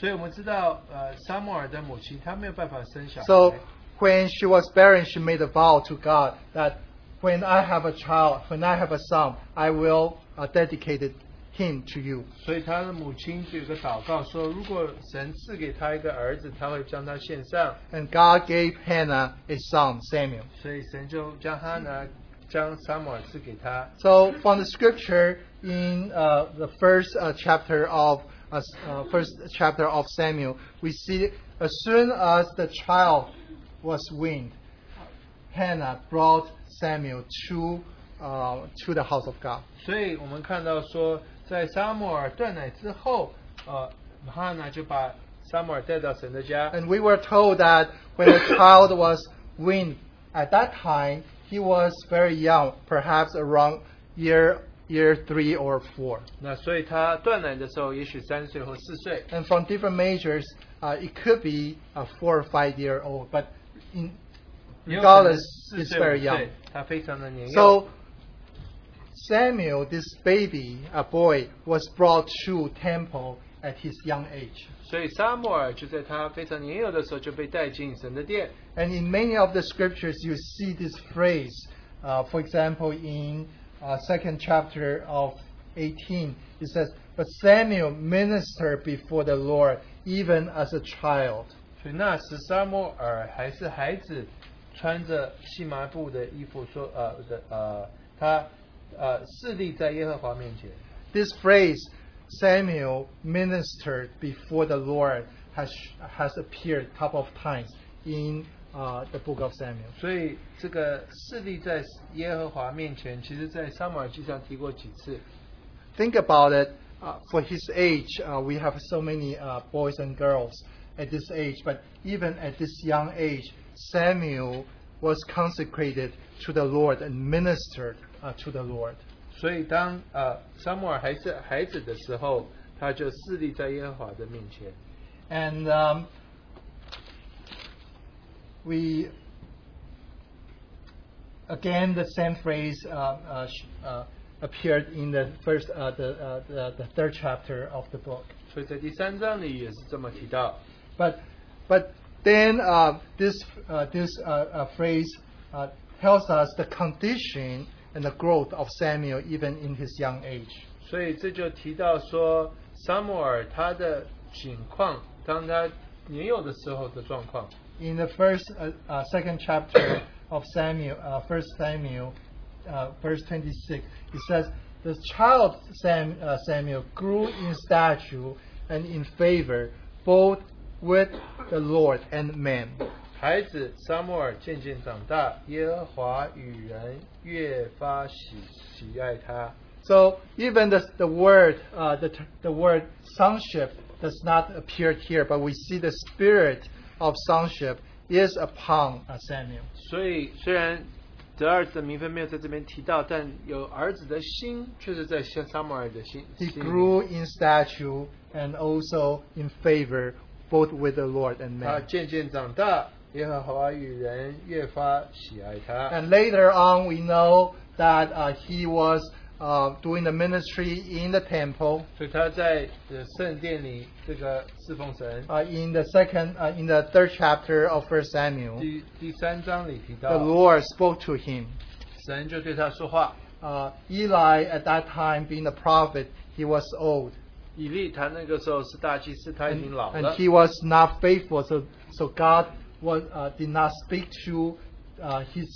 所以我们知道，呃，沙漠尔的母亲她没有办法生小孩 So when she was barren, she made a vow to God that when I have a child, when I have a son, I will uh, dedicate it- him to you. 所以她的母亲就有个祷告说，如果神赐给她一个儿子，他会将他献上。 And God gave Hannah a son, Samuel. 所以神就将他呢，将沙漠尔赐给他。 So from the scripture in uh, the first uh, chapter of uh, uh, first chapter of Samuel, we see as soon as the child was weaned, Hannah brought Samuel to uh, to the house of God. 所以我们看到说，在撒母耳断奶之后，呃，哈拿就把撒母耳带到神的家。 And we were told that when the child was weaned, at that time he was very young, perhaps around year year three or four. 那所以他断奶的时候，也许三岁或四岁。 And from different measures, uh, it could be a four or five year old, but in 也有可能 regardless, 四 it's 岁五 very young. 岁，他非常的年幼。 So Samuel, this baby, a boy, was brought to temple at his young age. 所以撒母耳就在他非常年幼的时候就被带进神的殿。 And in many of the scriptures, you see this phrase. Uh, for example, in uh, second chapter of 18, it says, "But Samuel ministered before the Lord even as a child." 所以那时撒母耳还是孩子，穿着细麻布的衣服说，呃的呃，他呃侍立在耶和华面前。 This phrase, Samuel ministered before the Lord, has has appeared a couple of times in uh, the book of Samuel. 所以这个侍立在耶和华面前，其实在撒母耳记上提过几次。 Think about it. Uh, for his age, uh, we have so many uh, boys and girls at this age, but even at this young age, Samuel was consecrated to the Lord and ministered uh, to the Lord. 所以当呃撒母耳还是孩子的时候，他就侍立在耶和华的面前。 And um, we, again, the same phrase uh, uh, sh- uh, appeared in the first, uh, the, uh, the, the third chapter of the book. 所以在第三章里也是这么提到。 But, but then uh, this, uh, this uh, uh, phrase uh, tells us the condition and the growth of Samuel even in his young age. 所以这就提到说，撒母耳他的情况，当他年幼的时候的状况。 In the first, uh, uh, second chapter of Samuel, uh, First Samuel, uh, verse 26, it says, "The child Sam, uh, Samuel grew in stature and in favor, both with the Lord and men." 孩子撒母耳渐渐长大，耶和华与人越发喜喜爱他。 So even the, the word uh, the, t- the word sonship does not appear here, but we see the spirit of sonship is upon uh, Samuel. 所以虽然得儿子的名分没有在这边提到，但有儿子的心却是在撒撒母耳的心。 He 心里 grew in stature and also in favor both with the Lord and 他 man. 渐渐长大，耶和华与人越发喜爱他。 And later on, we know that uh, he was uh, doing the ministry in the temple. 所以他在呃圣殿里这个侍奉神。 Uh, in the second, uh, in the third chapter of First Samuel, 第第三章里提 the 到， Lord spoke to him. 神就对他说话。 uh, Eli at that time being the prophet, he was old 以利他那个时候是大祭司，他已 and, 经老 and 了， he was not faithful. So, so God was, uh, did not speak to uh, his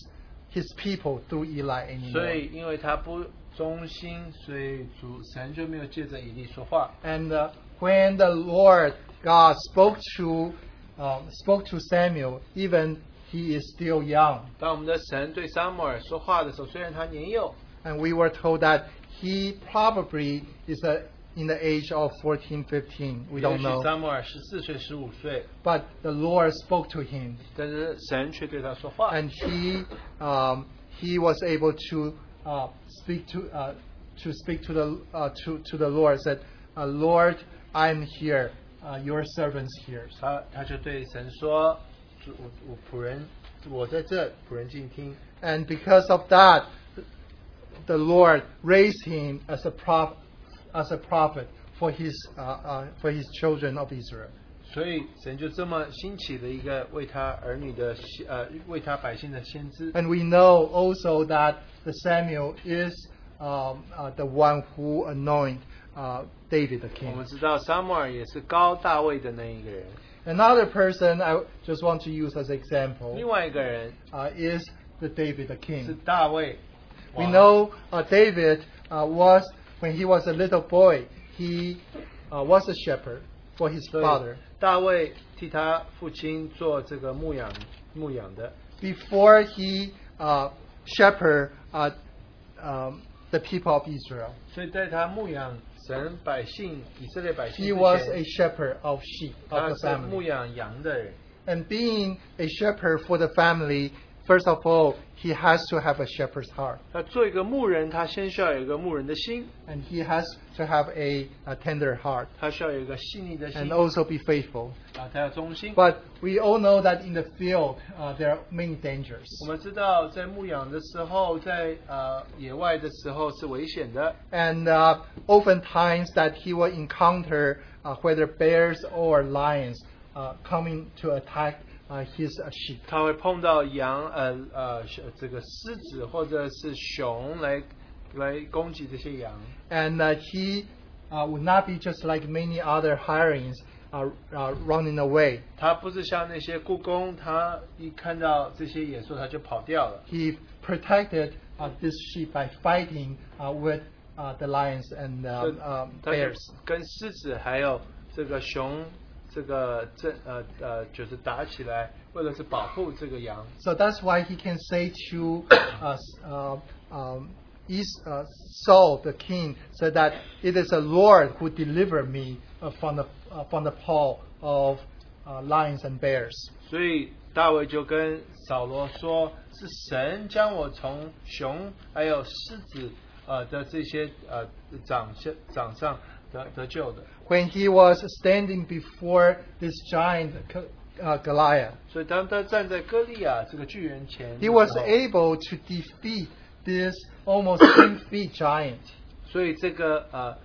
his people through Eli 所 anymore. 以因为他不忠心，所以主神就没有借着以利说话。 And uh, when the Lord God spoke to um, spoke to Samuel, even he is still young, 当我们的神对撒母耳说话的时候，虽然他年幼， and we were told that he probably is uh in the age of 14, 15. We 也 don't 许 know. 撒母耳十四岁、十五岁， But the Lord spoke to him, 但是神却对他说话。 and he um, he was able to uh, speak to uh, to speak to the uh, to to the Lord. Said, uh, "Lord, I'm here. Uh, your servants here." 他他就对神说：“主我我仆人，我在这，仆人静听。 And because of that, the Lord raised him as a prophet as a prophet for his uh, uh, for his children of Israel. ”所以神就这么兴起了一个为他儿女的先呃为他百姓的先知。 And we know also that the Samuel is um, uh, the one who anointed uh, David the 我 king. 们知道撒母耳也是高大卫的那一个人， Another person I just want to use as example 另外一个人 uh, is the David the 是 king. 大卫。 We 王 know uh, David uh, was when he was a little boy, he uh, was a shepherd for his 所以 father. 大卫替他父亲做这个牧养牧养的， before he uh, shepherd uh, um, the people of Israel. 所以在他牧养神百姓以色列百姓 He 之 was 前 a shepherd of sheep 他 of the 是牧 family. 养羊的人。 And being a shepherd for the family, first of all, he has to have a shepherd's heart. 那做一个牧人，他先需要有一个牧人的心， And he has to have a, a tender heart 他需要有一个细腻的心 and also be faithful. 啊，他要忠心。 But we all know that in the field, uh, there are many dangers. 我们知道，在牧养的时候，在呃野外的时候是危险的， And uh, oftentimes that he will encounter uh, whether bears or lions uh, coming to attack uh, his uh, sheep. 他会碰到羊，呃呃，是这个狮子或者是熊来来攻击这些羊。 And uh, he uh, would not be just like many other hirings uh, uh, running away. 他不是像那些故宫，他一看到这些野兽他就跑掉了。 He protected uh, this sheep by fighting uh, with uh, the lions and 所以 um, um, 他就 bears. 跟狮子还有这个熊， 这个这呃呃，就是打起来，为了是保护这个羊。 So that's why he can say to us, uh, um, is, uh, Saul the king, said that it is the Lord who delivered me uh, from the uh, from the paw of uh, lions and bears. 所以大卫就跟扫罗说：“是神将我从熊还有狮子呃的这些呃掌下掌上得得救的。 When he was standing before this giant G- uh, Goliath, 所以当他站在歌利亚这个巨人前的 he was 时候 able to defeat this almost 10 feet giant. 所以这个呃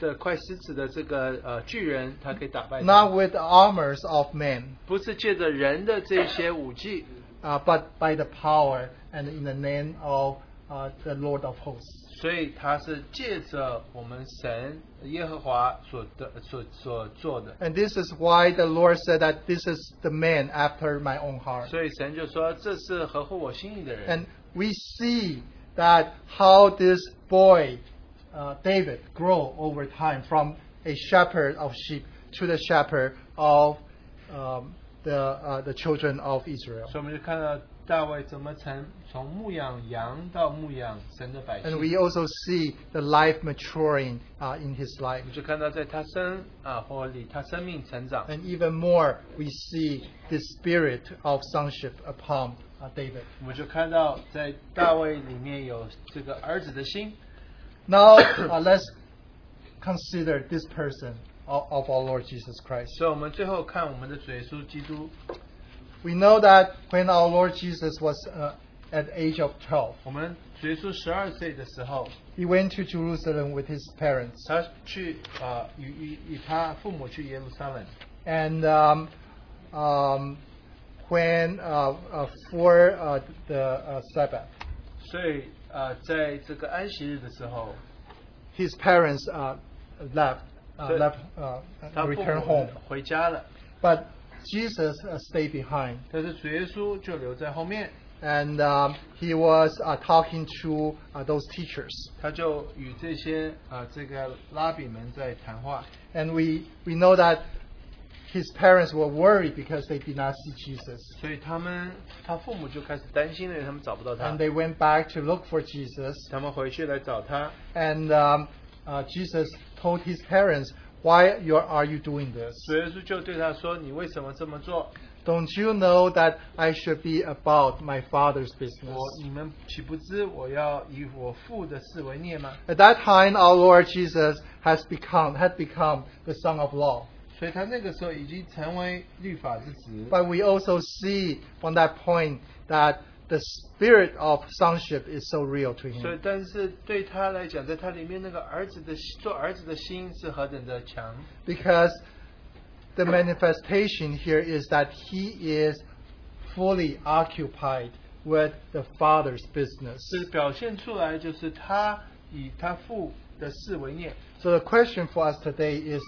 的快狮子的这个呃巨人，他可以打败他 Not with the armors of men, 不是借着人的这些武器， uh, but by the power and in the name of uh, the Lord of hosts. 所以他是借着我们神耶和华所的所所做的。 And this is why the Lord said that this is the man after my own heart. 所以神就说这是合乎我心意的人。 And we see that how this boy, uh, David, grow over time from a shepherd of sheep to the shepherd of um, the, uh, the children of Israel. 所以我们就看到 大卫怎么从从牧养羊到牧养神的百姓。 And we also see the life maturing uh, in his life. 我们就看到在他生啊或里他生命成长。 And even more, we see the spirit of sonship upon uh, David. 我们就看到在大卫里面有这个儿子的心。 Now, uh, let's consider this person of, of our Lord Jesus Christ. 所以我们最后看我们的主耶稣基督， We know that when our Lord Jesus was uh, at the age of 12, 我们主耶稣十二岁的时候， he went to Jerusalem with his parents. 他去啊与与与他父母去耶路撒冷。 And um, um, when uh, uh, for uh, the uh, Sabbath, 所以啊，在这个安息日的时候， his parents uh, left, uh, So- left uh, 他父 returned 母 home. 回家了， But Jesus uh, stayed behind. 但是主耶稣就留在后面， And um, he was uh, talking to uh, those teachers. 他就与这些啊这个拉比们在谈话。 And we, we know that his parents were worried because they did not see Jesus. 所以他们他父母就开始担心了，因为他们找不到他 And。they went back to look for Jesus. 他们回去来找他， And um, uh, Jesus told his parents, Why you are you doing this? 主耶稣就对他说：“你为什么这么做？ Don't you know that I should be about my Father's business? 我你们岂不知我要以我父的事为念吗 At that time, our Lord Jesus has become, had become the Son of Law.？” 所以他那个时候已经成为律法之子。 But we also see from that point that the spirit of sonship is so real to 所以 him.，但是对他来讲，在他里面那个儿子的做儿子的心是何等的强， Because the manifestation here is that he is fully occupied with the Father's business. 这表现出来就是他以他父的事为念。 So the question for us today is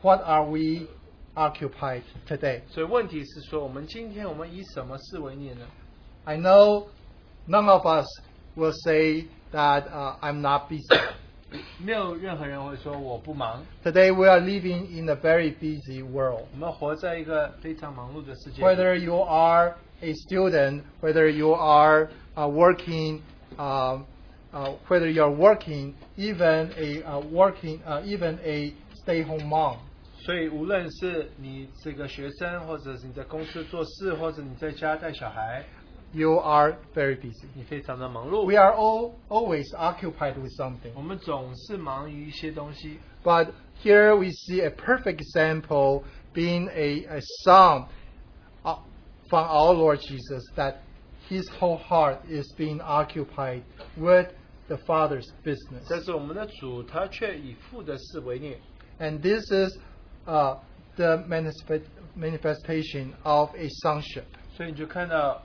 what are we occupied today? 所以问题是说，我们今天我们以什么事为念呢？ I know none of us will say that uh, I'm not busy 没有任何人会说我不忙。 Today we are living in a very busy world. 我们活在一个非常忙碌的世界里。 Whether you are a student, whether you are uh, working, um, uh, whether you are working, even a uh, working, uh, even a stay-home mom. 所以，无论是你这个学生，或者是你在公司做事，或者你在家带小孩， You are very busy. 你非常的忙碌。 We are all always occupied with something. 我们总是忙于一些东西， But here we see a perfect example being a, a son uh, from our Lord Jesus that his whole heart is being occupied with the Father's business. 但是我们的主他却以父的事为念， And this is uh, the manifest- manifestation of a sonship. 所以你就看到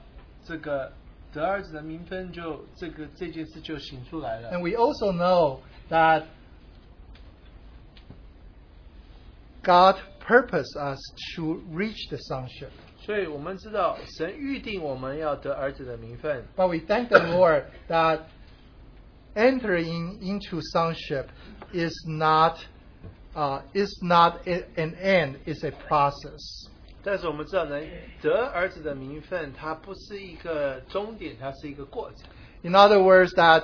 这个得儿子的名分就这个这件事就行出来了 And。we also know that God purposed us to reach the sonship. 所以我们知道神预定我们要得儿子的名分， But we thank the Lord that entering into sonship is not uh, is not a- an end; it's a process. 但是我们知道能得儿子的名分，它不是一个终点，它是一个过程。 In other words, that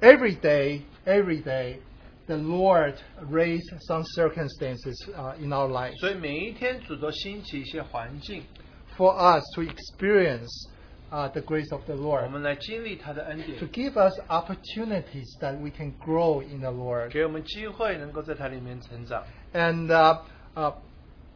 every day, every day, the Lord raised some circumstances uh, in our lives 所以每一天主都兴起一些环境， for us to experience uh, the grace of the 我 Lord, 们来经历他的恩 to 典， give us opportunities that we can grow in the Lord. 给我们机会能够在它里面成长。 And uh, uh,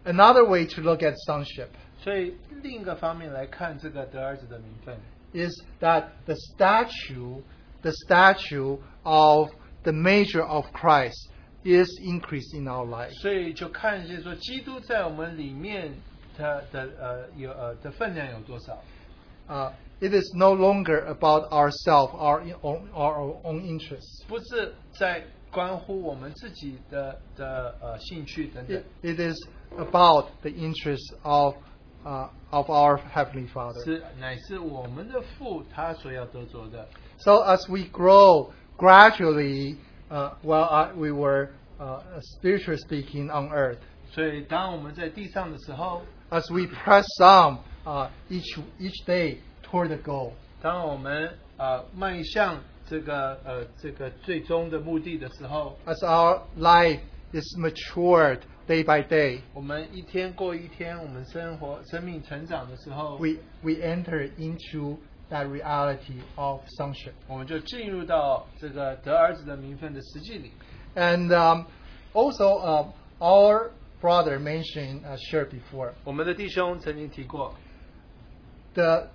another way to look at sonship 所以另一个方面来看这个得儿子的名分， is that the statue, the statue of the measure of Christ is increased in our lives. 所以就看见说基督在我们里面它的呃有呃的分量有多少。 Uh, it is no longer about ourselves, our own, our own interests. 不是在 关乎我们自己的的呃兴趣等等 It,，it is about the interests of uh, of our heavenly Father. 是乃是我们的父他所要得着的。 So as we grow gradually, uh, while uh, we were uh, spiritually speaking on earth, 所以当我们在地上的时候， as we press on uh, each each day toward the goal, 当我们呃迈向 这个呃这个最终的目的的时候， as our life is matured day by day, 我们一天过一天，我们生活生命成长的时候， we we enter into that reality of sonship. 我们就进入到这个得儿子的名分的实际里。 And um, also, uh, our brother mentioned, uh, shared before, 我们的弟兄曾经提过， the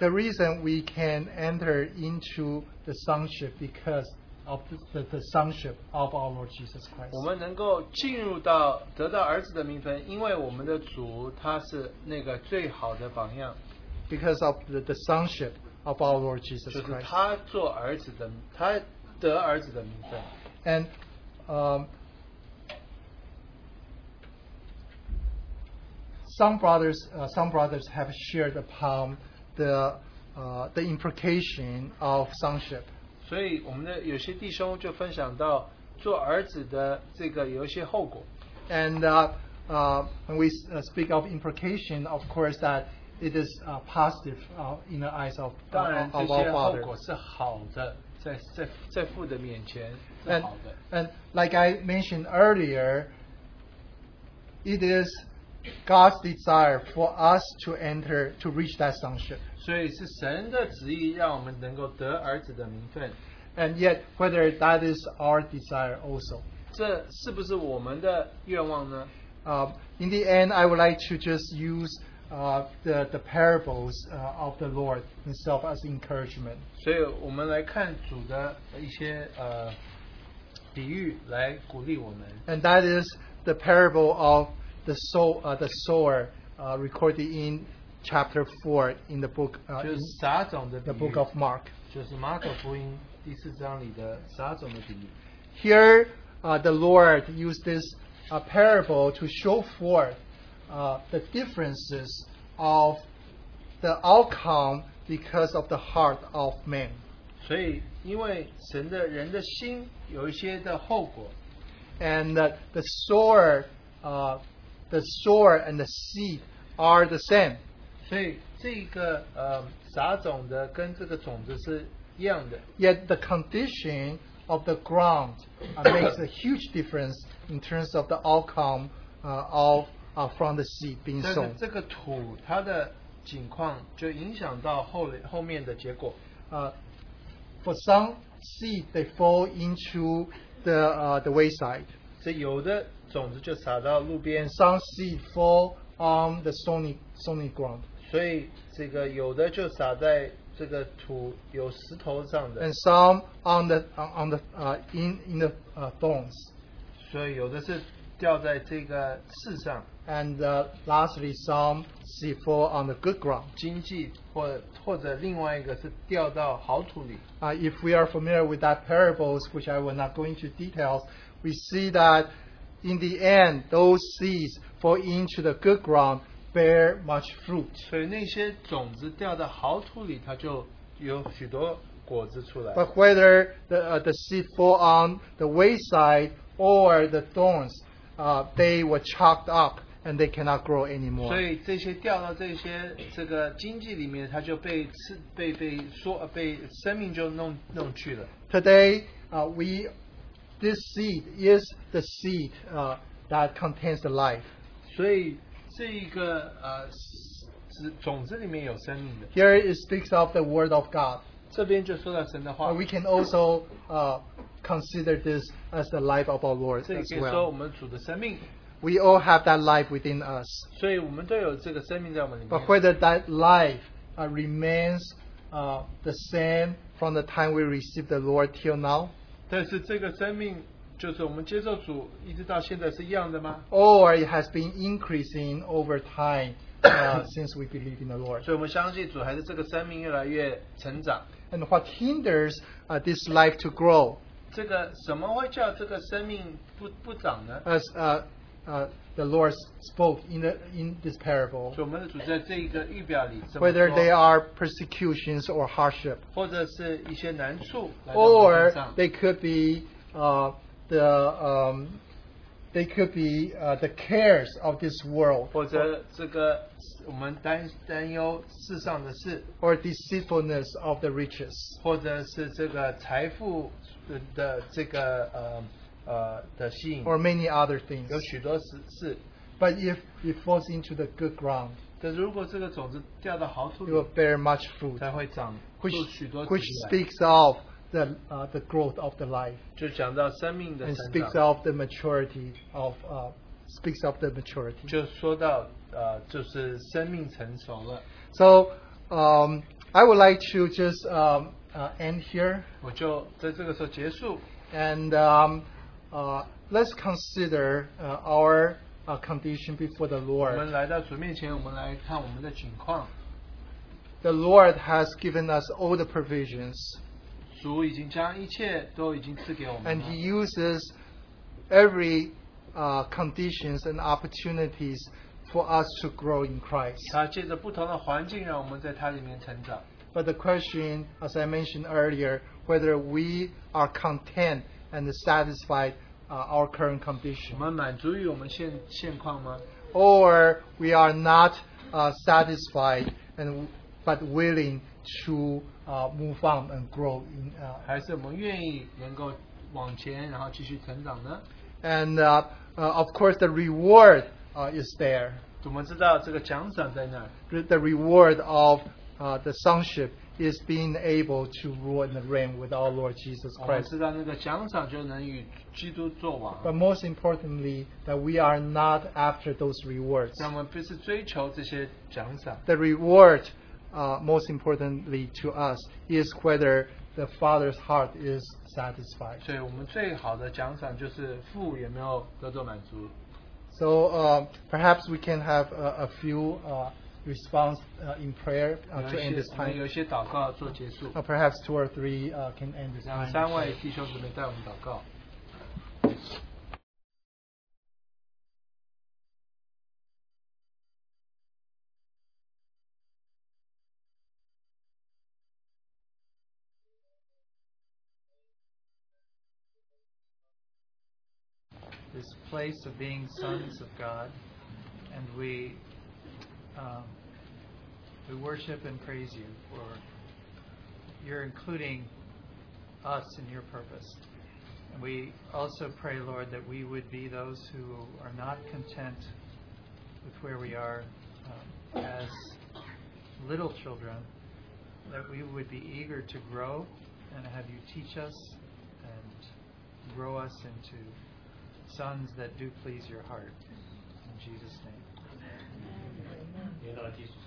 the reason we can enter into the sonship because of the, the, the sonship of our Lord Jesus Christ. 我们能够进入到得到儿子的名分，因为我们的主他是那个最好的榜样， Because of the, the sonship of our Lord Jesus 就是 Christ. 他做儿子的，他得儿子的名分。 And um, some brothers, uh, some brothers have shared upon the uh, the implication of sonship. 所以我们的有些弟兄就分享到做儿子的这个有一些后果。 And uh, uh, when we uh, speak of implication, of course, that it is uh, positive uh, in the eyes of, 当然， of 这 our 些后 Father. 果是好的，在在在父的面前是 And, 好的。 and like I mentioned earlier, it is God's desire for us to enter to reach that sonship. 所以是神的旨意，让我们能够得儿子的名分。 And yet, whether that is our desire also. 这是不是我们的愿望呢？ Um, in the end, I would like to just use uh, the, the parables uh, of the Lord Himself as encouragement. 所以我们来看主的一些呃比喻，来鼓励我们。 And that is the parable of the, sow, uh, the sower uh, recorded in chapter 4 in the book, uh, 就 in 是撒种的比 the 喻 book of Mark. 就是马可福音第四章里的撒种的比喻。 Here, uh, the Lord used this uh, parable to show forth uh, the differences of the outcome because of the heart of man. 所以，因为神的人的心有一些的后果， and uh, the sower, uh, the sower and the seed are the same. 所以这个呃撒种的跟这个种子是一样的。Yet the condition of the ground uh, makes a huge difference in terms of the outcome uh, of uh, from the seed being 但是 sown. 这个土它的景况就影响到后后面的结果。Uh, for some seed, they fall into the the wayside. 所以有的种子就撒到路边 and，some seed fall on the stony stony ground, 所以这个有的就撒在这个土有石头上的 and，some on the on the uh, in in the uh, thorns. 所以有的是掉在这个刺上， And uh, lastly, some seed fall on the good ground. 经济或或者另外一个是掉到好土里。 Uh, if we are familiar with that parables, which I will not go into details, we see that in the end, those seeds fall into the good ground, bear much fruit. 所以那些种子掉到好土里，它就有许多果子出来。 But whether the, uh, the seed fall on the wayside or the thorns, uh, they were chalked up and they cannot grow 所 anymore. 以这些掉到这些这个经济里面，它就被吃被被说呃被生命就弄弄去了。 Today, uh, we this seed is the seed uh, that contains the life. 所以这一个呃子种子里面有生命的。 Here it speaks of the word of God. 这边就说到神的话 Uh,，we can also uh, consider this as the life of our Lord 这也 as 可以说我 well. 们主的生命， We all have that life within us. 所以我们都有这个生命在我们里 But 面。 whether that life uh, remains uh, the same from the time we receive the Lord till now, 但是这个生命就是我们接受主一直到现在是一样的吗？ or it has been increasing over time uh, since we believe in the Lord. 所以我们相信主还是这个生命越来越成长。 And what hinders uh, this life to grow? 这个什么会叫这个生命不不长呢？ As uh, uh, the Lord spoke in, the, in this parable, 所以我们的主在这一个预表里这么 whether they 说， are persecutions or hardship. 或者是一些难处来到我们 or 身上， they could be uh, the um, they could be uh, the cares of this world 或者这个我们担担忧世上的事， or deceitfulness of the riches 或者是这个财富的的这个呃 呃的吸引， or many other things. 有许多事事。 But if it falls into the good ground, 但是如果这个种子掉到好土 it will 里， bear much fruit, 才会长 which 出许多 which 籽来 speaks of the uh, the growth of the life 就讲到生命的 and 成 speaks 长， of the maturity of uh, speaks of the maturity. 就说到呃，就是生命成熟了。 So um, I would like to just um, uh, end here. 我就在这个时候结束。 And um, uh, let's consider uh, our uh, condition before the 我 Lord. 们来到主面前，我们来看我们的情况。 The Lord has given us all the provisions, 主已经将一切都已经赐给我们 and 了 He uses every uh, conditions and opportunities for us to grow in Christ. 他借着不同的环境，让我们在他里面成长。 But the question, as I mentioned earlier, whether we are content and satisfied uh, our current 我 condition, 们满足于我们现现况吗？ or we are not uh, satisfied and but willing to uh, move on and grow in. Uh, 还是我们愿意能够往前，然后继续成长呢？ and uh, uh, of course, the reward uh, is there. 我们知道这个奖赏在那儿， The the reward of uh, the sonship is being able to rule and reign with our Lord Jesus Christ. But most importantly, that we are not after those rewards. The reward, uh, most importantly to us, is whether the Father's heart is satisfied. So uh, perhaps we can have a, a few. Uh, response uh, in prayer uh, to end this time. perhaps two or three uh, can end this time. 三位弟兄姊妹带我们祷告。This place of being sons of God, and we um, we worship and praise you for your including us in your purpose. And we also pray, Lord, that we would be those who are not content with where we are um, as little children, that we would be eager to grow and have you teach us and grow us into sons that do please your heart. In Jesus' name. 学到了技术。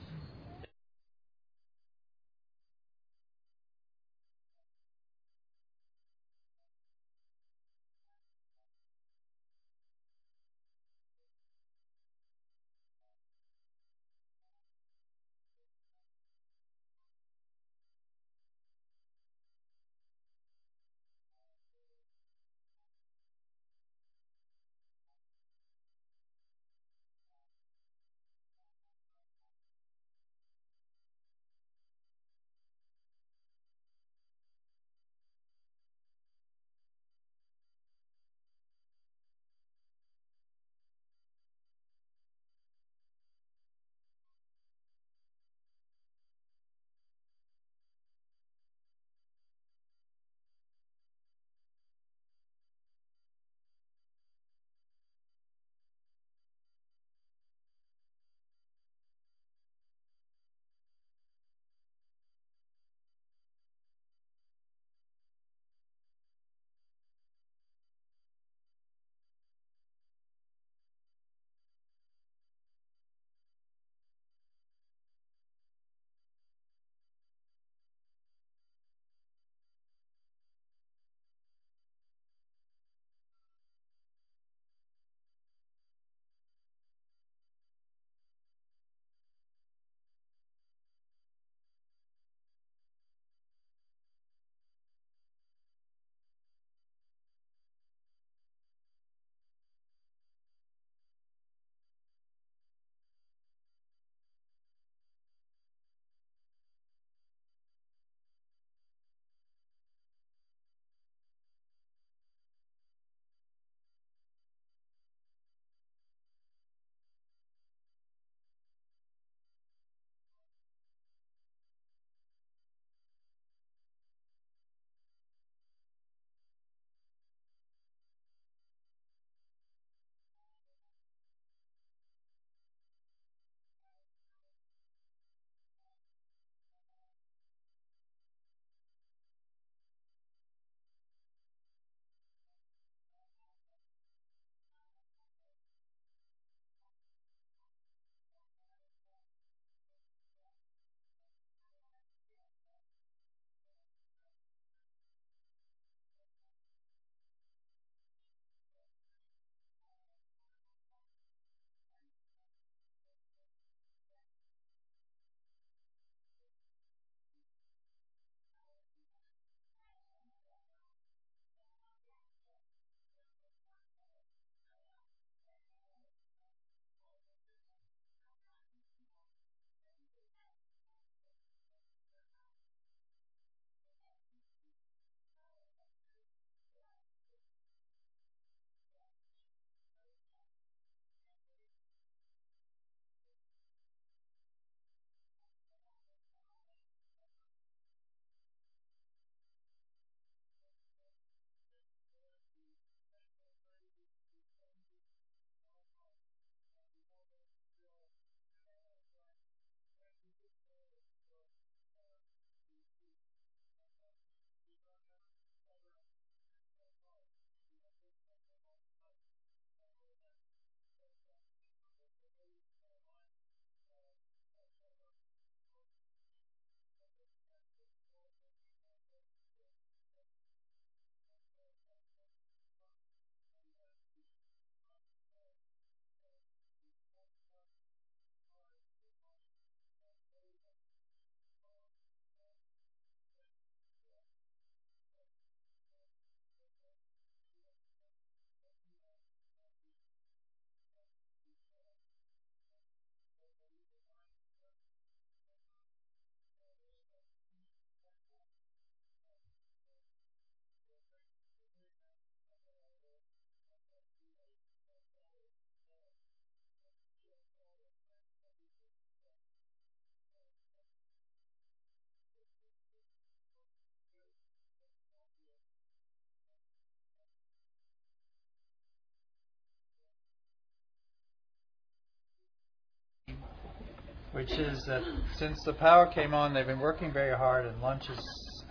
which is that since the power came on, they've been working very hard and lunch is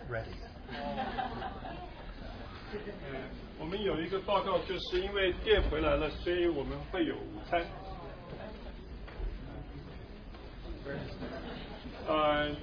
ready. 呃，我们有一个报告，就是因为电回来了，所以我们会有午餐。呃，